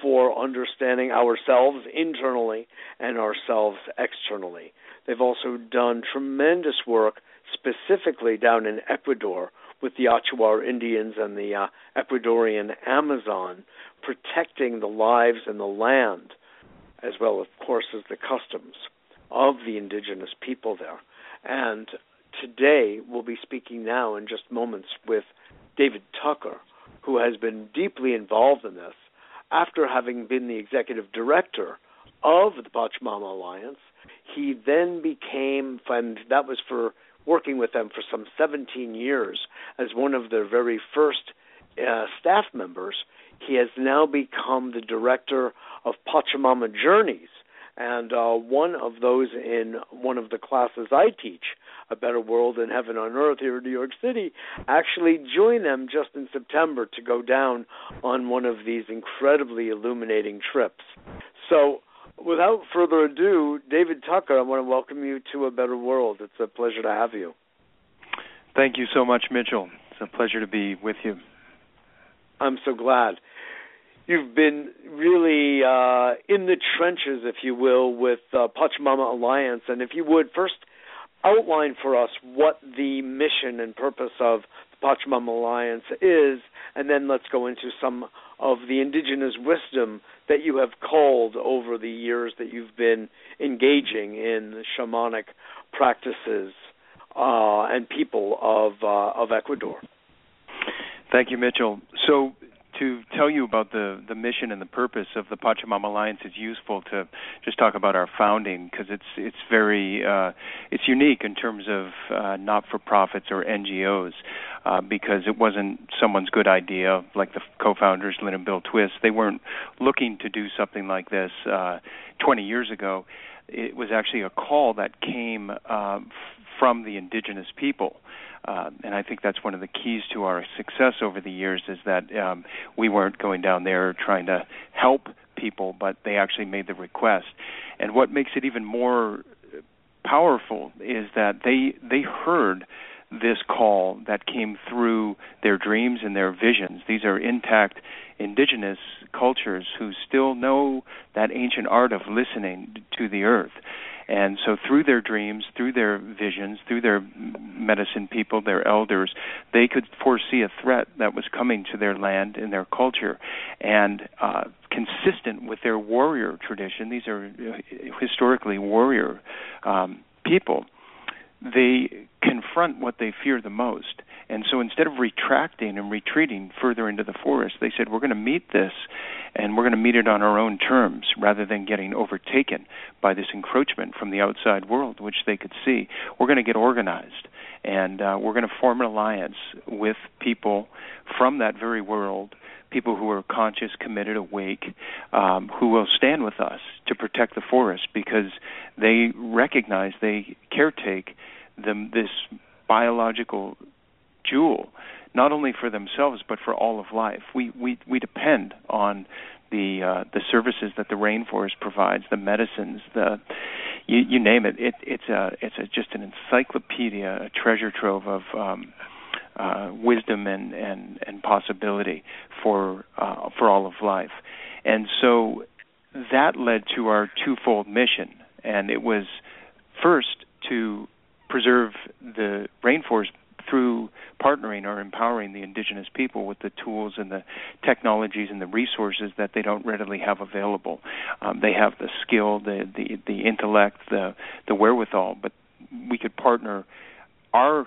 for understanding ourselves internally and ourselves externally. They've also done tremendous work specifically down in Ecuador with the Achuar Indians and the uh, Ecuadorian Amazon, protecting the lives and the land, as well, of course, as the customs of the indigenous people there. And today we'll be speaking now in just moments with David Tucker, who has been deeply involved in this after having been the executive director of the Pachamama Alliance. He then became, and that was for working with them for some 17 years as one of their very first uh, staff members. He has now become the director of Pachamama Journeys, and uh, one of those in one of the classes I teach, A Better World in Heaven on Earth here in New York City, actually joined them just in September to go down on one of these incredibly illuminating trips. So, without further ado, David Tucker, I want to welcome you to A Better World. It's a pleasure to have you. Thank you so much, Mitchell. It's a pleasure to be with you. I'm so glad you've been really uh, in the trenches, if you will, with uh, Pachamama Alliance. And if you would first outline for us what the mission and purpose of the Pachamama Alliance is, and then let's go into some of the indigenous wisdom that you have called over the years that you've been engaging in shamanic practices uh, and people of uh, of Ecuador. Thank you, Mitchell. So to tell you about the the mission and the purpose of the Pachamama Alliance, is useful to just talk about our founding because it's it's very uh, it's unique in terms of uh, not for profits or NGOs. Uh, because it wasn't someone's good idea, like the co-founders Lynne and Bill Twist. They weren't looking to do something like this uh, 20 years ago. It was actually a call that came uh, from the indigenous people. Uh, and I think that's one of the keys to our success over the years is that um, we weren't going down there trying to help people, but they actually made the request. And what makes it even more powerful is that they they heard this call that came through their dreams and their visions. These are intact indigenous cultures who still know that ancient art of listening to the earth. And so, through their dreams, through their visions, through their medicine people, their elders, they could foresee a threat that was coming to their land and their culture. And uh, consistent with their warrior tradition, these are uh, historically warrior um, people, they confront what they fear the most. And so instead of retracting and retreating further into the forest, they said, We're going to meet this and we're going to meet it on our own terms rather than getting overtaken by this encroachment from the outside world, which they could see. We're going to get organized and uh, we're going to form an alliance with people from that very world people who are conscious, committed, awake, um, who will stand with us to protect the forest because they recognize they caretake them this biological jewel, not only for themselves but for all of life. We we we depend on the uh, the services that the rainforest provides, the medicines, the you, you name it. It it's a it's a, just an encyclopedia, a treasure trove of um, uh, wisdom and, and and possibility for uh, for all of life, and so that led to our twofold mission, and it was first to preserve the rainforest through partnering or empowering the indigenous people with the tools and the technologies and the resources that they don't readily have available. Um, they have the skill, the, the the intellect, the the wherewithal, but we could partner our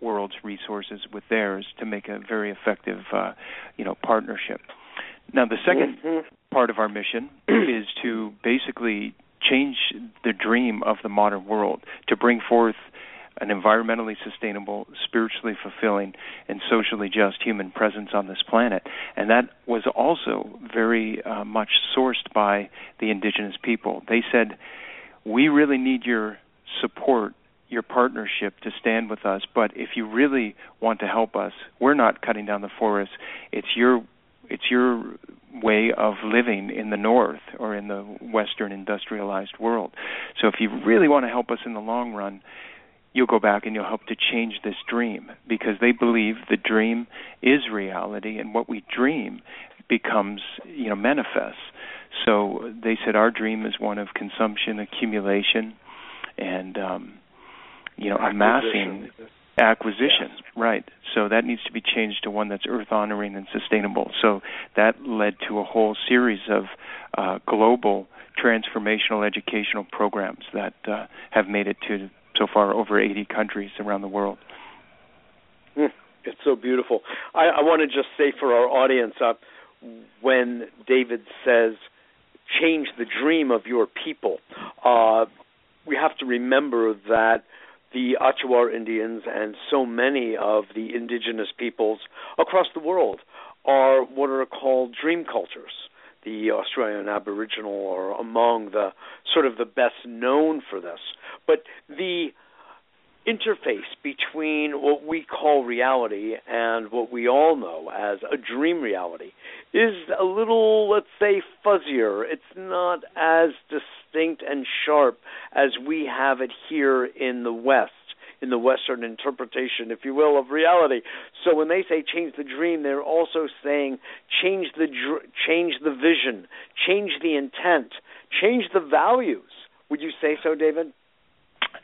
world's resources with theirs to make a very effective, uh, you know, partnership. Now, the 2nd mm-hmm. part of our mission (clears throat) is to basically change the dream of the modern world to bring forth an environmentally sustainable, spiritually fulfilling, and socially just human presence on this planet. And that was also very uh, much sourced by the indigenous people. They said, We really need your support, your partnership to stand with us, but if you really want to help us, we're not cutting down the forest. It's your it's your way of living in the north or in the western industrialized world. So if you really want to help us in the long run, you'll go back and you'll help to change this dream because they believe the dream is reality and what we dream becomes you know manifests. So they said our dream is one of consumption accumulation and um you know amassing acquisition. Yes. right. So that needs to be changed to one that's earth honoring and sustainable. So that led to a whole series of uh, global transformational educational programs that uh, have made it to so far over 80 countries around the world. Hmm, it's so beautiful. I, I want to just say for our audience, uh, when David says, change the dream of your people, uh, we have to remember that the Achuar Indians and so many of the indigenous peoples across the world are what are called dream cultures. The Australian Aboriginal are among the sort of the best known for this. But the interface between what we call reality and what we all know as a dream reality is a little, let's say, fuzzier. It's not as distinct and sharp as we have it here in the West in the Western interpretation, if you will, of reality. So when they say change the dream, they're also saying change the dr- change the vision, change the intent, change the values. Would you say so, David?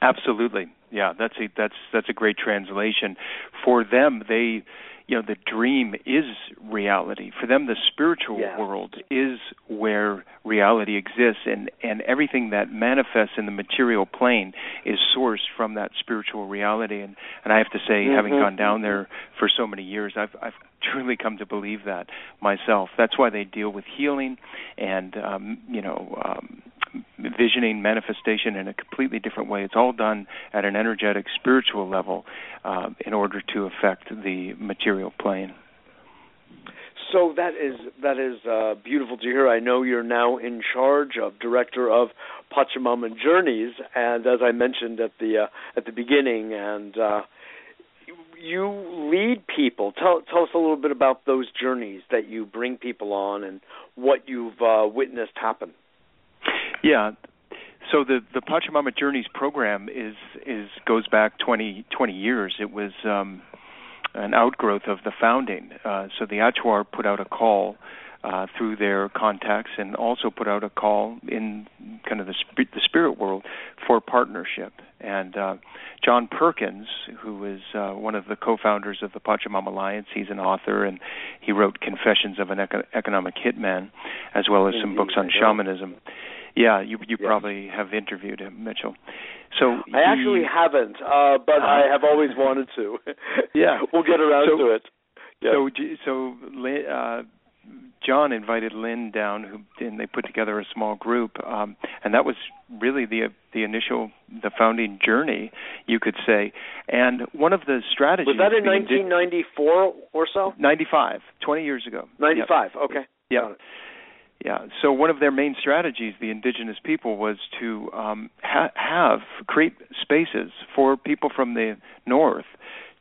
Absolutely. Yeah, that's a that's that's a great translation. For them, they you know the dream is reality for them the spiritual yeah. world is where reality exists and and everything that manifests in the material plane is sourced from that spiritual reality and and I have to say mm-hmm. having gone down there for so many years I've I've truly come to believe that myself that's why they deal with healing and um you know um visioning manifestation in a completely different way. It's all done at an energetic, spiritual level uh, in order to affect the material plane. So that is that is uh, beautiful to hear. I know you're now in charge of director of Pachamama Journeys, and as I mentioned at the uh, at the beginning, and uh, you lead people. Tell tell us a little bit about those journeys that you bring people on, and what you've uh, witnessed happen. Yeah. So the the Pachamama Journeys program is is goes back 20, 20 years. It was um, an outgrowth of the founding. Uh, so the Achuar put out a call uh, through their contacts and also put out a call in kind of the, sp- the spirit world for partnership. And uh, John Perkins, who is uh, one of the co-founders of the Pachamama Alliance, he's an author and he wrote Confessions of an Eco- Economic Hitman, as well as some books on shamanism. Yeah, you you probably have interviewed him, Mitchell. So I he, actually haven't, uh, but uh, I have always wanted to. (laughs) yeah, (laughs) we'll get around so, to it. Yeah. So so uh, John invited Lynne down, who and they put together a small group, um, and that was really the the initial the founding journey, you could say. And one of the strategies was that in 1994 or so. 95, 20 years ago. 95. Yep. Okay. Yeah. Yeah. So one of their main strategies, the indigenous people, was to um, ha- have create spaces for people from the north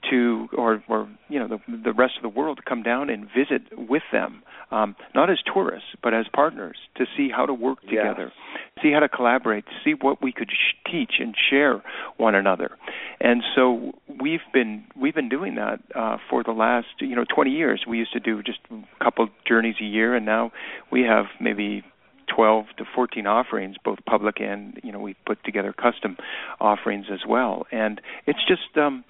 to, or, or you know, the, the rest of the world to come down and visit with them, um, not as tourists but as partners, to see how to work together, yes. see how to collaborate, see what we could sh- teach and share one another. And so we've been we've been doing that uh, for the last you know 20 years. We used to do just a couple journeys a year, and now we have maybe 12 to 14 offerings, both public and you know we put together custom offerings as well. And it's just um,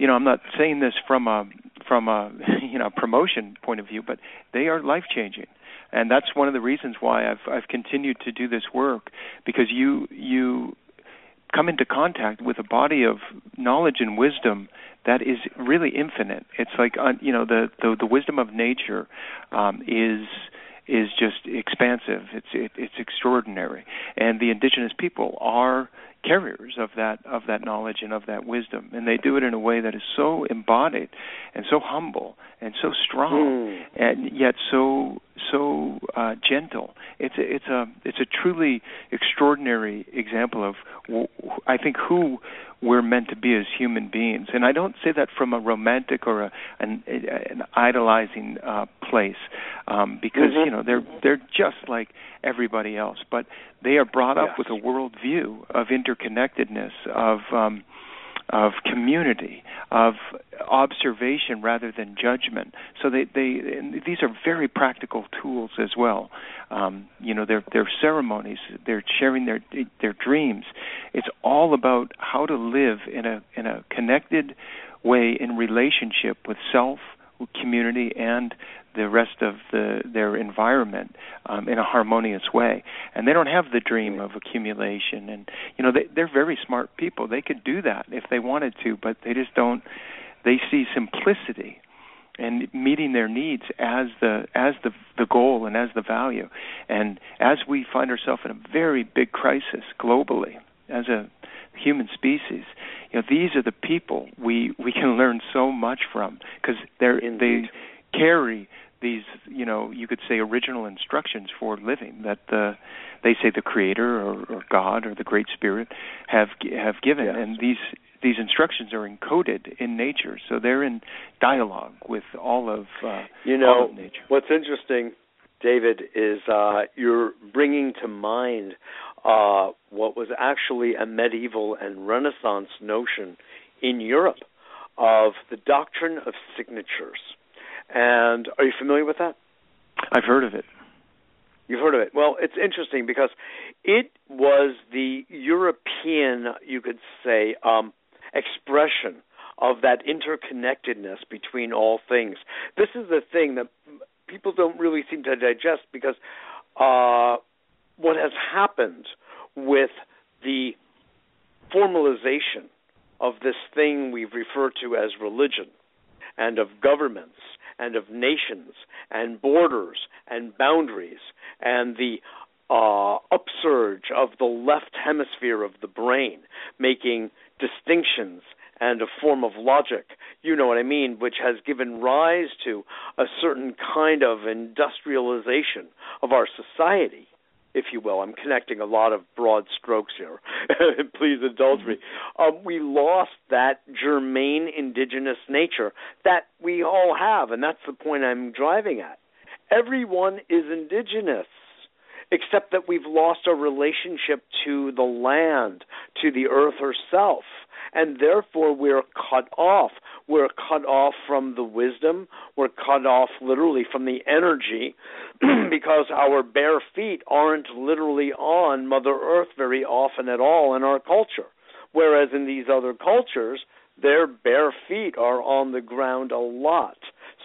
you know I'm not saying this from a from a (laughs) you know promotion point of view, but they are life changing. And that's one of the reasons why I've I've continued to do this work because you you come into contact with a body of knowledge and wisdom that is really infinite. It's like uh, you know the, the the wisdom of nature um, is is just expansive. It's it, it's extraordinary, and the indigenous people are carriers of that of that knowledge and of that wisdom, and they do it in a way that is so embodied and so humble and so strong, mm. and yet so so uh, gentle. It's a, it's a it's a truly extraordinary example of I think who we're meant to be as human beings. And I don't say that from a romantic or a, an, an idolizing uh, place, um, because mm-hmm. you know they're they're just like everybody else, but they are brought up yes. with a worldview of interconnectedness, of um, of community, of observation rather than judgment. So they, they these are very practical tools as well. Um, you know, their their ceremonies, they're sharing their their dreams. It's all about how to live in a in a connected way in relationship with self, community, and the rest of the their environment um, in a harmonious way. And they don't have the dream of accumulation. And you know, they, they're very smart people. They could do that if they wanted to, but they just don't. They see simplicity and meeting their needs as the as the the goal and as the value. And as we find ourselves in a very big crisis globally as a human species, you know, these are the people we we can learn so much from because they're Indeed. they carry these you know you could say original instructions for living that the they say the creator or, or god or the great spirit have have given. Yes. and these these instructions are encoded in nature. So they're in dialogue with all of uh, you know of nature. what's interesting david is uh, you're bringing to mind uh, what was actually a medieval and renaissance notion in europe of the doctrine of signatures and are you familiar with that? I've heard of it. You've heard of it. Well, it's interesting because it was the European, you could say, um, expression of that interconnectedness between all things. This is the thing that people don't really seem to digest because uh, what has happened with the formalization of this thing we've referred to as religion and of governments and of nations and borders and boundaries and the uh, upsurge of the left hemisphere of the brain, making distinctions and a form of logic, you know what I mean, which has given rise to a certain kind of industrialization of our society, if you will. I'm connecting a lot of broad strokes here. (laughs) Please indulge me. Um, we lost that germane indigenous nature that we all have, and that's the point I'm driving at. Everyone is indigenous except that we've lost our relationship to the land, to the earth herself, and therefore we're cut off. We're cut off from the wisdom, we're cut off literally from the energy (clears throat) because our bare feet aren't literally on Mother Earth very often at all in our culture. Whereas in these other cultures, their bare feet are on the ground a lot.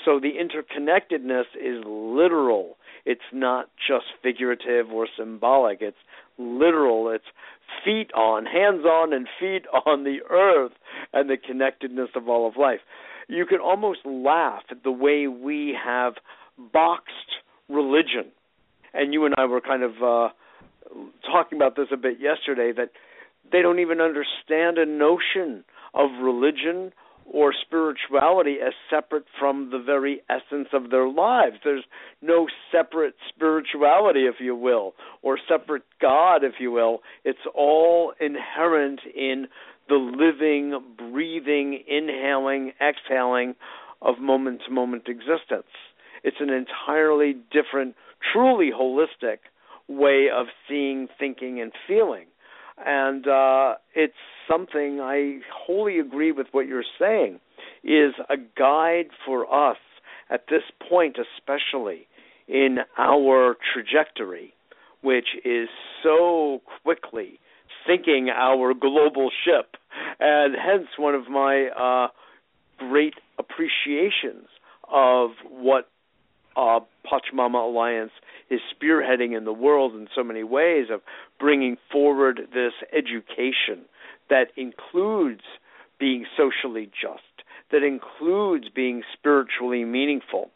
So the interconnectedness is literal it's not just figurative or symbolic. It's literal. It's feet on, hands on, and feet (laughs) on the earth and the connectedness of all of life. You can almost laugh at the way we have boxed religion. And you and I were kind of uh, talking about this a bit yesterday that they don't even understand a notion of religion or spirituality as separate from the very essence of their lives. There's no separate spirituality, if you will, or separate God, if you will. It's all inherent in the living, breathing, inhaling, exhaling of moment to moment existence. It's an entirely different, truly holistic way of seeing, thinking, and feeling and uh, it's something I wholly agree with what you're saying is a guide for us at this point, especially in our trajectory, which is so quickly sinking our global ship, and hence one of my uh, great appreciations of what uh, Pachamama Alliance is spearheading in the world in so many ways of bringing forward this education that includes being socially just, that includes being spiritually meaningful,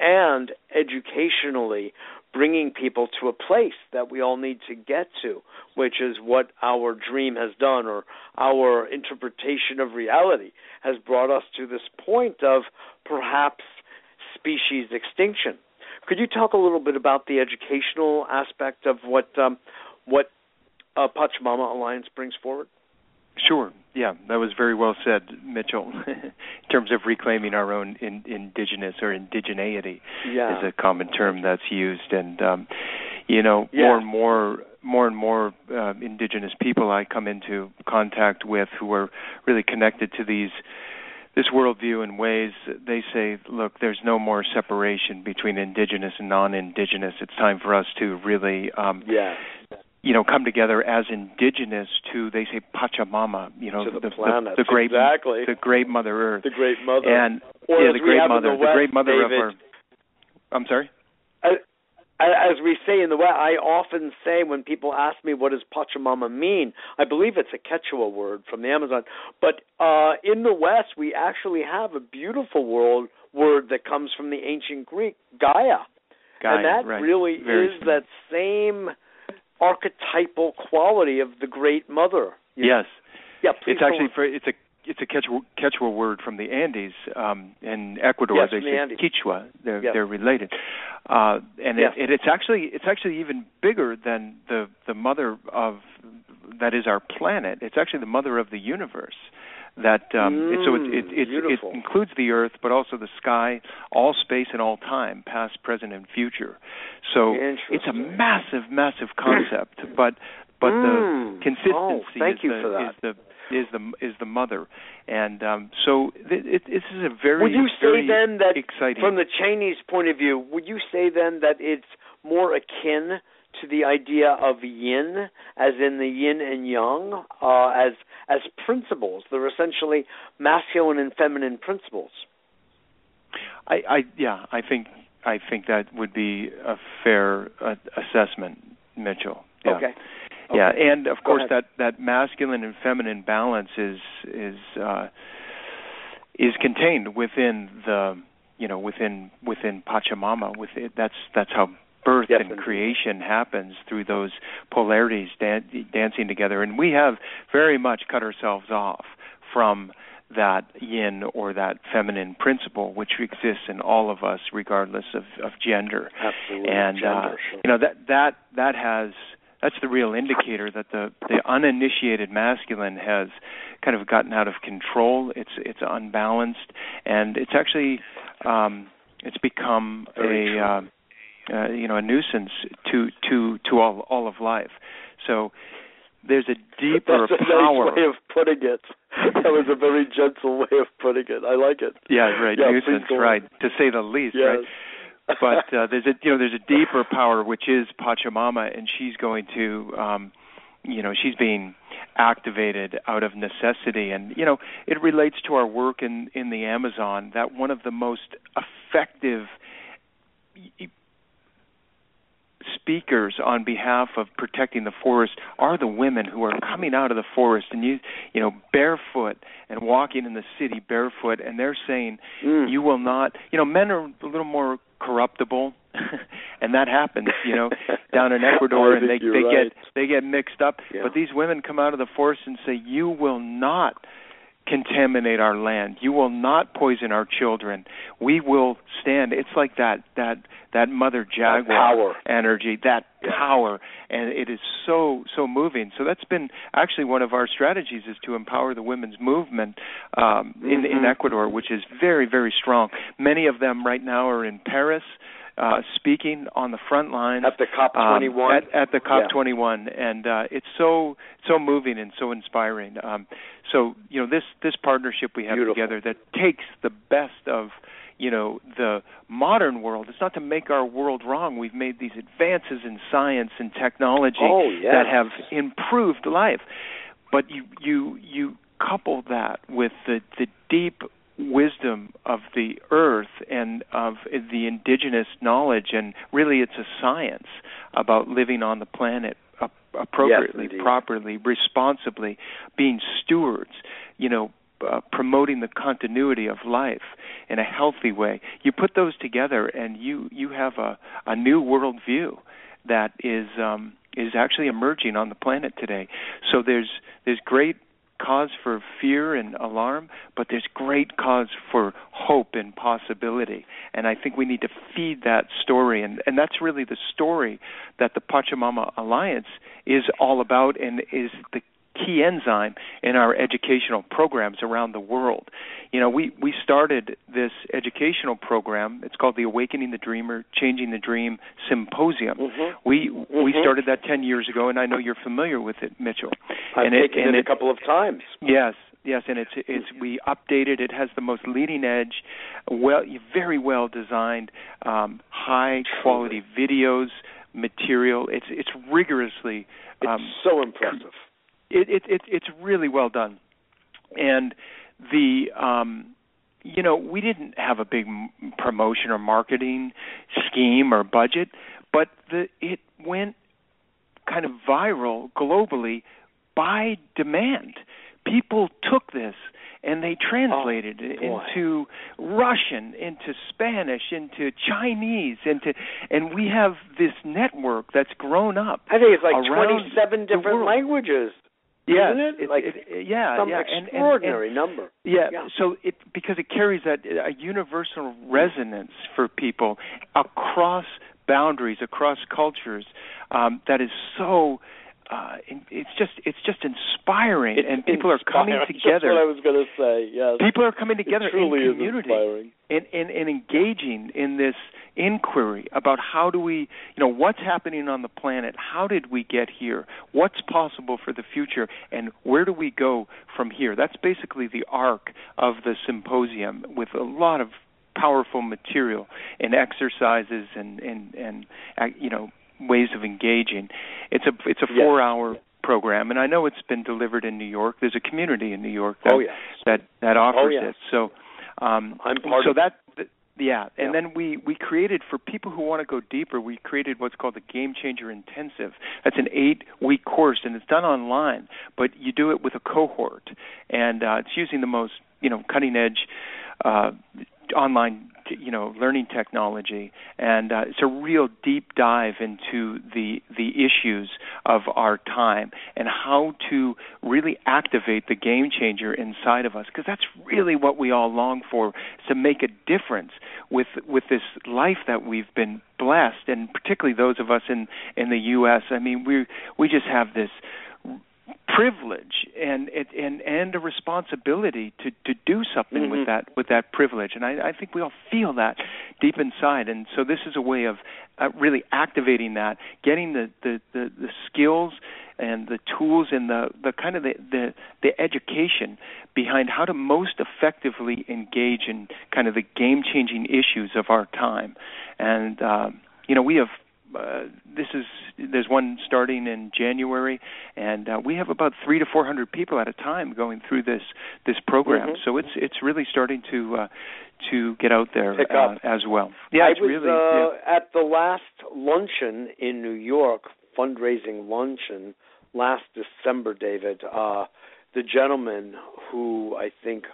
and educationally bringing people to a place that we all need to get to, which is what our dream has done, or our interpretation of reality has brought us to this point of perhaps species extinction. Could you talk a little bit about the educational aspect of what um, what uh, Pachamama Alliance brings forward? Sure. Yeah, that was very well said, Mitchell. (laughs) in terms of reclaiming our own in, indigenous or indigeneity yeah. is a common term that's used, and um, you know, yeah. more and more, more and more uh, indigenous people I come into contact with who are really connected to these this worldview in ways they say, look, there's no more separation between indigenous and non-indigenous. It's time for us to really, um, yeah. you know, come together as indigenous to they say Pachamama, you know, the, the, planet, the, the great, exactly. the great Mother Earth, the great Mother, and or yeah, the great mother, the, West, great Mother David, of our. I'm sorry as we say in the West, I often say when people ask me what does Pachamama mean, I believe it's a Quechua word from the Amazon. But uh, in the West, we actually have a beautiful word word that comes from the ancient Greek, Gaia, Gaia and that right. really Very is that same archetypal quality of the Great Mother. Yes. Yeah, it's actually for, it's a it's a Quechua, Quechua word from the Andes um, in Ecuador. Yes, they the say Andes. Quechua. They're Yes. they're related, uh, and Yes. it, it, it's actually it's actually even bigger than the the mother of that is our planet. It's actually the mother of the universe. That um, it, so it it, Mm, it it includes the earth, but also the sky, all space and all time, past, present, and future. So it's a massive, massive concept. but but Mm. the consistency Oh, is the is the is the is the mother, and um, so th- it, this is a very Would you say very then that exciting. from the Chinese point of view, would you say then that it's more akin to the idea of yin, as in the yin and yang, uh, as as principles. They're essentially masculine and feminine principles. I, I yeah, I think I think that would be a fair uh, assessment, Mitchell. Yeah. Okay. Yeah, and of course that that masculine and feminine balance is is uh, is contained within the you know within within Pachamama. With it, that's that's how birth yes, and creation happens through those polarities dan- dancing together, and we have very much cut ourselves off from that yin or that feminine principle which exists in all of us regardless of, of gender Absolutely. and gender, uh, sure. you know that that that has that's the real indicator that the the uninitiated masculine has kind of gotten out of control it's it's unbalanced and it's actually um it's become Very a uh, uh, you know a nuisance to to to all all of life so there's a deeper That's a power nice way of putting it. That was a very gentle way of putting it. I like it. Yeah, right. Yeah, nuisance, please go on. right? To say the least, Yes. right? But uh, there's a you know there's a deeper power which is Pachamama, and she's going to um, you know she's being activated out of necessity, and you know it relates to our work in in the Amazon. That one of the most effective speakers on behalf of protecting the forest are the women who are coming out of the forest and you you know barefoot and walking in the city barefoot and they're saying Mm. you will not you know men are a little more corruptible (laughs) and that happens you know (laughs) down in Ecuador and they they right. get they get mixed up Yeah. but these women come out of the forest and say you will not contaminate our land you will not poison our children we will stand it's like that that that mother jaguar power. energy that Yeah. power and it is so so moving so that's been actually one of our strategies is to empower the women's movement um in in Mhm. Ecuador which is very very strong many of them right now are in Paris uh speaking on the front lines At the COP um, 21. at, at the COP 21, and uh, it's so so moving and so inspiring. Um, so you know this this partnership we have Beautiful. together that takes the best of you know the modern world. It's not to make our world wrong. We've made these advances in science and technology Oh, yes. that have improved life, but you you you couple that with the the deep wisdom of the earth and of the indigenous knowledge and really it's a science about living on the planet appropriately indeed. properly responsibly being stewards you know uh, promoting the continuity of life in a healthy way you put those together and you you have a a new worldview that is um is actually emerging on the planet today so there's there's great cause for fear and alarm, but there's great cause for hope and possibility. And I think we need to feed that story. And, and that's really the story that the Pachamama Alliance is all about and is the key enzyme in our educational programs around the world. You know, we we started this educational program. It's called the Awakening the Dreamer, Changing the Dream Symposium. Mhm. We we Mhm. started that 10 years ago and I know you're familiar with it, Mitchell. I've and it- taken and it, it- a couple of times. Yes, yes, and it's it's we updated. It has the most leading edge, well, very well designed, um, high quality videos, material. It's it's rigorously. It's Um, so impressive. It, it, it it's really well done, and the um, you know we didn't have a big promotion or marketing scheme or budget, but the it went kind of viral globally by demand. People took this and they translated it Oh, boy. into Russian, into Spanish, into Chinese, into and we have this network that's grown up. I think it's like 27 different languages. Yeah, isn't it? Like it, it- yeah, Some yeah, and- and- extraordinary and, number. yeah, Yeah. so it because it carries that a universal resonance for people across boundaries, across cultures, um, that is so. Uh, it's just it's just inspiring, It's and people are coming together. (laughs) That's what I was going to say. Yes. People are coming together in community and, and, and engaging in this inquiry about how do we, you know, what's happening on the planet? How did we get here? What's possible for the future? And where do we go from here? That's basically the arc of the symposium with a lot of powerful material and exercises and, and, and uh, you know, ways of engaging. It's a it's a Yes. four hour program, and I know it's been delivered in New York. There's a community in New York that Oh yes. that that offers yes. it. So, um, I'm part so of that. th- yeah, and Yeah. then we we created for people who want to go deeper. We created what's called the Game Changer Intensive. That's an eight week course, and it's done online, but you do it with a cohort, and uh, it's using the most you know cutting edge uh, online you know learning technology and uh, it's a real deep dive into the the issues of our time and how to really activate the game changer inside of us because that's really what we all long for is to make a difference with with this life that we've been blessed and particularly those of us in in the US I mean we we just have this privilege and and and a responsibility to to do something Mhm. with that with that privilege. And I, I think we all feel that deep inside. And so this is a way of uh, really activating that getting the, the the the skills and the tools and the the kind of the the, the education behind how to most effectively engage in kind of the game changing issues of our time. And um you know we have uh, this is there's one starting in January, and uh, we have about three to four hundred people at a time going through this this program. Mhm. So it's it's really starting to uh, to get out there uh, as well. Yeah, I it's was really uh, yeah. at the last luncheon in New York, fundraising luncheon last December, David. Uh, the gentleman who I think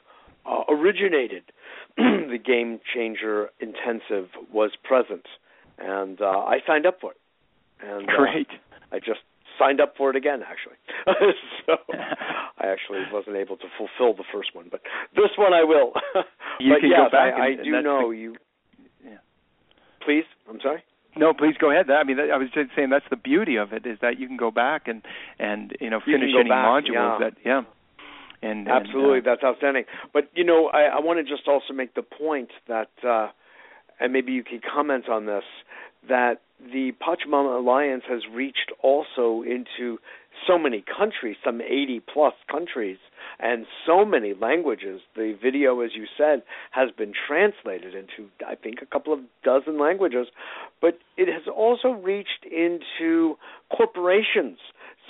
uh, originated (clears throat) the Game Changer Intensive was present, and uh, I signed up for it. And uh, great. I just signed up for it again, actually. (laughs) so (laughs) I actually wasn't able to fulfill the first one, but this one I will. (laughs) You but can yes, go back I, and- I do that's know the- you. Yeah. Please, I'm sorry. No, please go ahead. I mean, I was just saying that's the beauty of it is that you can go back and and you know finish go any back, modules yeah. that yeah. And, and, Absolutely, uh, that's outstanding. But you know, I, I want to just also make the point that, uh, and maybe you can comment on this, that the Pachamama Alliance has reached also into so many countries, some 80 plus countries, and so many languages. The video, as you said, has been translated into, I think, a couple of dozen languages, but it has also reached into corporations.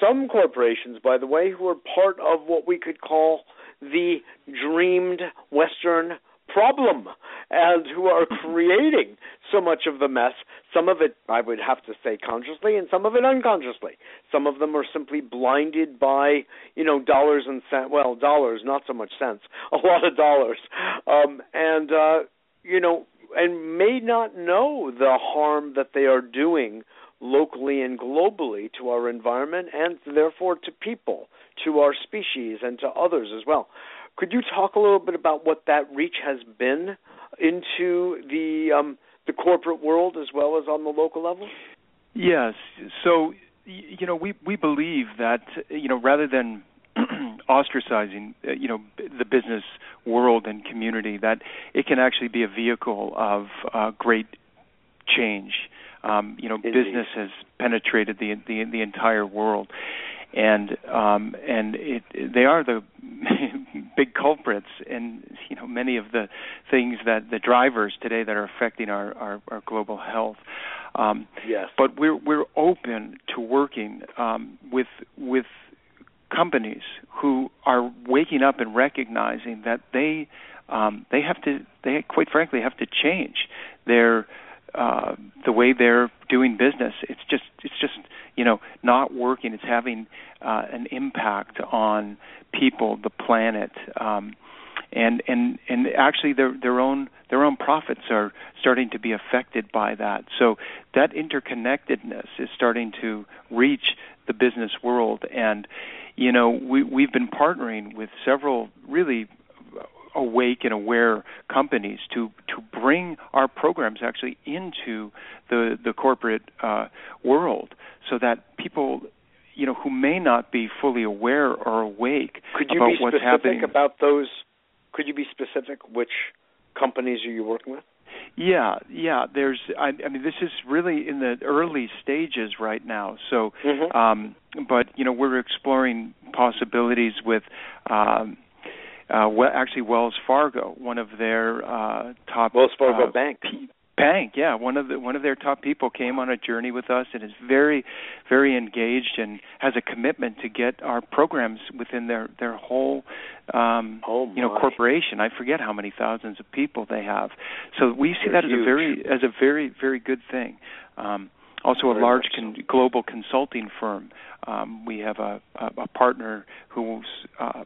Some corporations, by the way, who are part of what we could call the dreamed Western problem and who are (laughs) creating so much of the mess. Some of it, I would have to say, consciously, and some of it unconsciously. Some of them are simply blinded by, you know, dollars and cents. Well, dollars, not so much cents. (laughs) A lot of dollars, um, and uh, you know, and may not know the harm that they are doing locally and globally to our environment and therefore to people, to our species, and to others as well. Could you talk a little bit about what that reach has been into the um, the corporate world as well as on the local level? Yes. So you know, we we believe that you know rather than (clears throat) ostracizing uh, you know the business world and community, that it can actually be a vehicle of uh, great change. Um, you know, Indeed. business has penetrated the the the entire world, and um, and it, they are the (laughs) big culprits in you know many of the things that the drivers today that are affecting our our, our global health. Um, Yes. but we're we're open to working um, with with companies who are waking up and recognizing that they um, they have to they quite frankly have to change their uh, the way they're doing business. It's just it's just you know not working. It's having uh, an impact on people, the planet. Um, and and and actually their their own their own profits are starting to be affected by that. So that interconnectedness is starting to reach the business world, and you know we we've been partnering with several really awake and aware companies to to bring our programs actually into the the corporate uh, world, so that people you know who may not be fully aware or awake Could you about be what's specific happening. about those? Could you be specific which companies are you working with? Yeah, yeah. There's, I, I mean, this is really in the early stages right now. So, Mhm. um, but you know, we're exploring possibilities with, um, uh, well, actually Wells Fargo, one of their uh, top Wells Fargo uh, Bank. P- Bank, yeah, one of the one of their top people came on a journey with us and is very, very engaged and has a commitment to get our programs within their their whole, um, oh you know, corporation. I forget how many thousands of people they have. So we see They're that huge. as a very as a very very good thing. Um, also, a large con- global consulting firm. Um, we have a, a, a partner who's uh,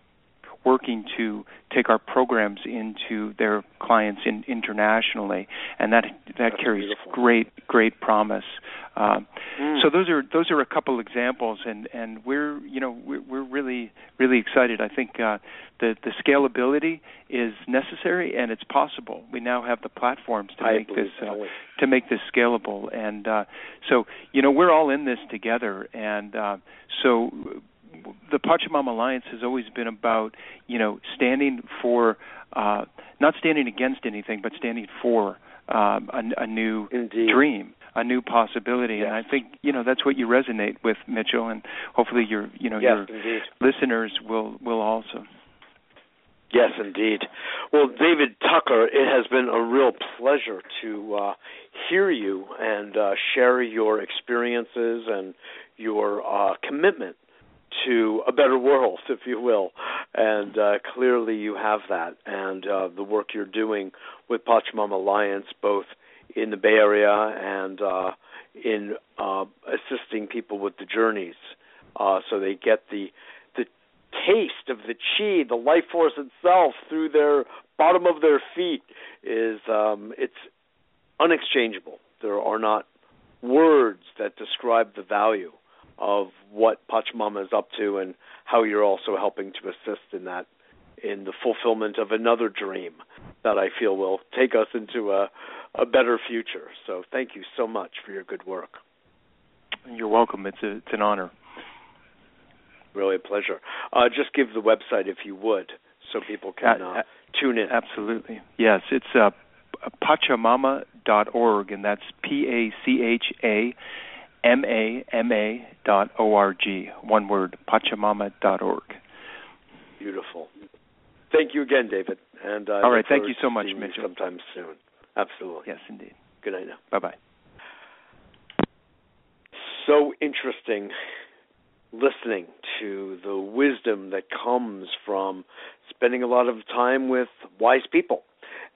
working to take our programs into their clients in, internationally, and that that That's carries beautiful. great great promise. Um, Mm. so those are those are a couple examples, and and we're you know we're, we're really really excited. I think uh, the the scalability is necessary and it's possible. We now have the platforms to I make this uh, to make this scalable, and uh, so you know we're all in this together, and uh, so the Pachamama Alliance has always been about you know standing for uh, not standing against anything, but standing for um, a, a new Indeed. dream, a new possibility, Yes. and I think you know that's what you resonate with, Mitchell, and hopefully your you know Yes, your indeed. listeners will will also. Yes, indeed. Well, David Tucker, it has been a real pleasure to uh, hear you and uh, share your experiences and your uh, commitment to a better world, (laughs) if you will. And uh, clearly, you have that. And uh, the work you're doing with Pachamama Alliance, both in the Bay Area and uh, in uh, assisting people with the journeys, uh, so they get the the taste of the chi, the life force itself, through their bottom of their feet is um, it's unexchangeable. There are not words that describe the value of what Pachamama is up to and how you're also helping to assist in that in the fulfillment of another dream that I feel will take us into a a better future. So thank you so much for your good work. You're welcome. It's a, it's an honor. Really a pleasure. Uh, just give the website if you would, so people can Uh, tune in. Absolutely. Yes, it's uh, pachamama.org, and that's P A C H A M A M A dot O R G. One word, pachamama.org. Beautiful. Thank you again, David. And I All right, thank you so much, Mitchell. Sometime soon. Absolutely. Yes, indeed. Good night now. Bye bye. So interesting listening to the wisdom that comes from spending a lot of time with wise people.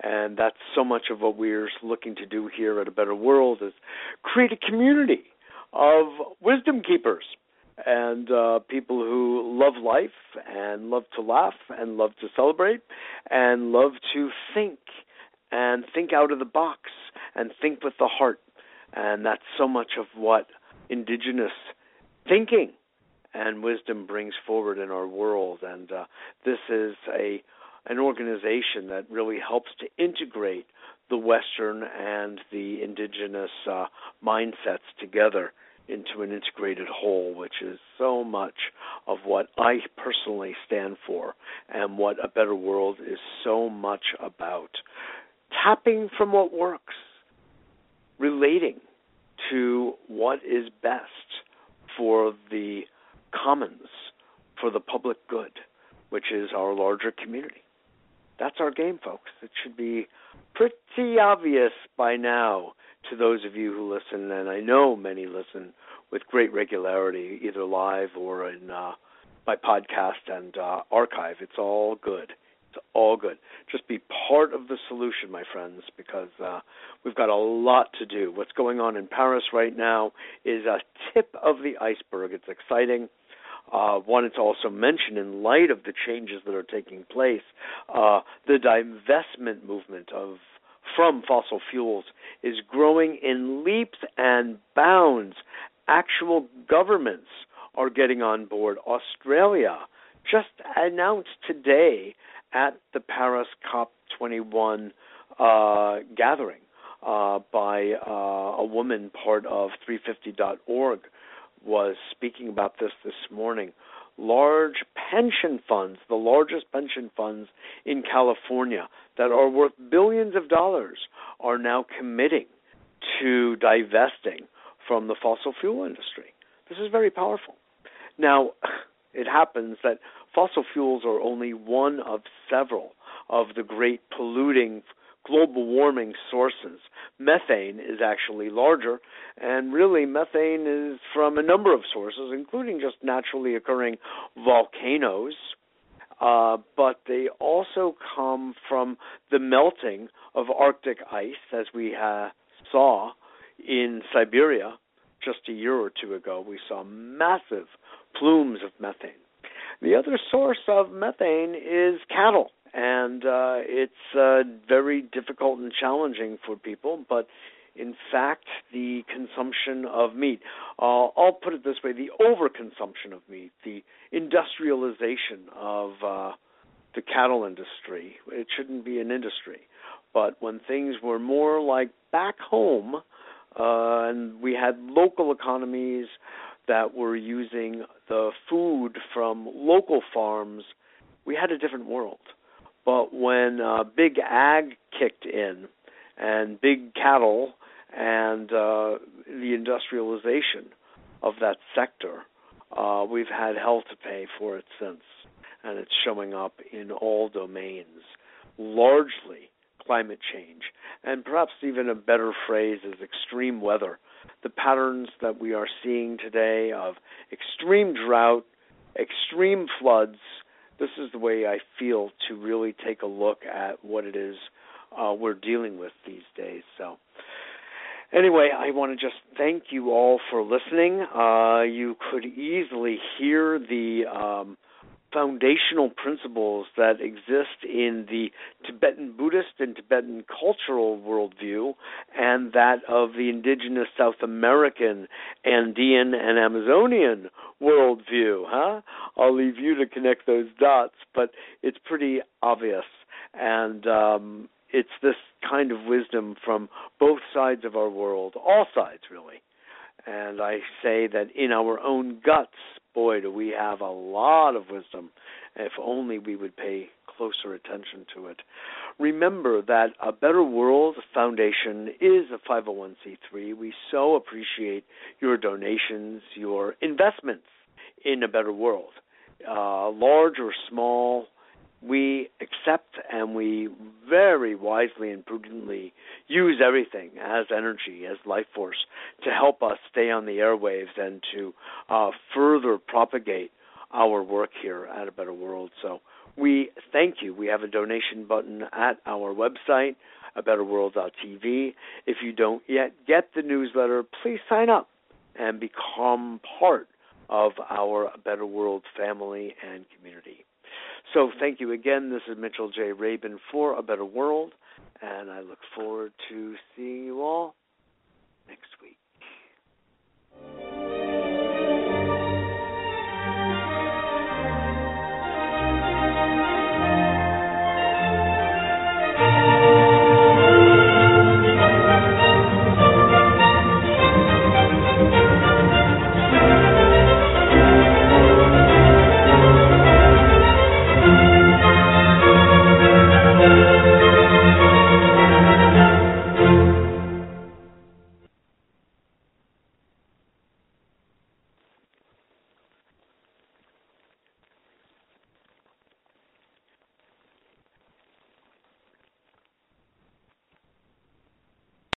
And that's so much of what we're looking to do here at A Better World is create a community of wisdom keepers and uh, people who love life and love to laugh and love to celebrate and love to think and think out of the box and think with the heart. And that's so much of what indigenous thinking and wisdom brings forward in our world. And uh, this is a an organization that really helps to integrate the Western and the indigenous uh, mindsets together into an integrated whole, which is so much of what I personally stand for and what a better world is so much about. Tapping from what works, relating to what is best for the commons, for the public good, which is our larger community. That's our game, folks. It should be pretty obvious by now to those of you who listen, and I know many listen with great regularity, either live or in uh, by podcast and uh, archive. It's all good. It's all good. Just be part of the solution, my friends, because uh, we've got a lot to do. What's going on in Paris right now is a tip of the iceberg. It's exciting. Uh, wanted to also mention, in light of the changes that are taking place, uh, the divestment movement of from fossil fuels is growing in leaps and bounds. Actual governments are getting on board. Australia just announced today at the Paris COP21 uh, gathering uh, by uh, a woman, part of 350.org, was speaking about this this morning. Large pension funds, the largest pension funds in California that are worth billions of dollars, are now committing to divesting from the fossil fuel industry. This is very powerful. Now, (sighs) it happens that fossil fuels are only one of several of the great polluting global warming sources. Methane is actually larger, and really methane is from a number of sources, including just naturally occurring volcanoes. Uh, but they also come from the melting of Arctic ice, as we uh, saw in Siberia just a year or two ago. We saw massive plumes of methane. The other source of methane is cattle, and uh, it's uh, very difficult and challenging for people, but in fact, the consumption of meat. Uh, I'll put it this way the overconsumption of meat, the industrialization of uh, the cattle industry. It shouldn't be an industry. But when things were more like back home, uh, and we had local economies that were using the food from local farms, we had a different world. But when uh, big ag kicked in and big cattle and uh, the industrialization of that sector, uh, we've had hell to pay for it since. And it's showing up in all domains, largely climate change. And perhaps even a better phrase is extreme weather the patterns that we are seeing today of extreme drought, extreme floods. This is the way I feel to really take a look at what it is uh, we're dealing with these days. So, anyway, I want to just thank you all for listening. Uh, you could easily hear the um, foundational principles that exist in the Tibetan Buddhist and Tibetan cultural worldview and that of the indigenous South American, Andean, and Amazonian worldview. Huh? I'll leave you to connect those dots, but it's pretty obvious. And um, it's this kind of wisdom from both sides of our world, all sides really. And I say that in our own guts, boy, do we have a lot of wisdom if only we would pay closer attention to it. Remember that a Better World Foundation is a 501c3. We so appreciate your donations, your investments in a better world, uh, large or small. We accept and we very wisely and prudently use everything as energy, as life force, to help us stay on the airwaves and to uh, further propagate our work here at A Better World. So we thank you. We have a donation button at our website, abetterworld.tv. If you don't yet get the newsletter, please sign up and become part of our Better World family and community. So thank you again. This is Mitchell J. Rabin for A Better World, and I look forward to seeing you all.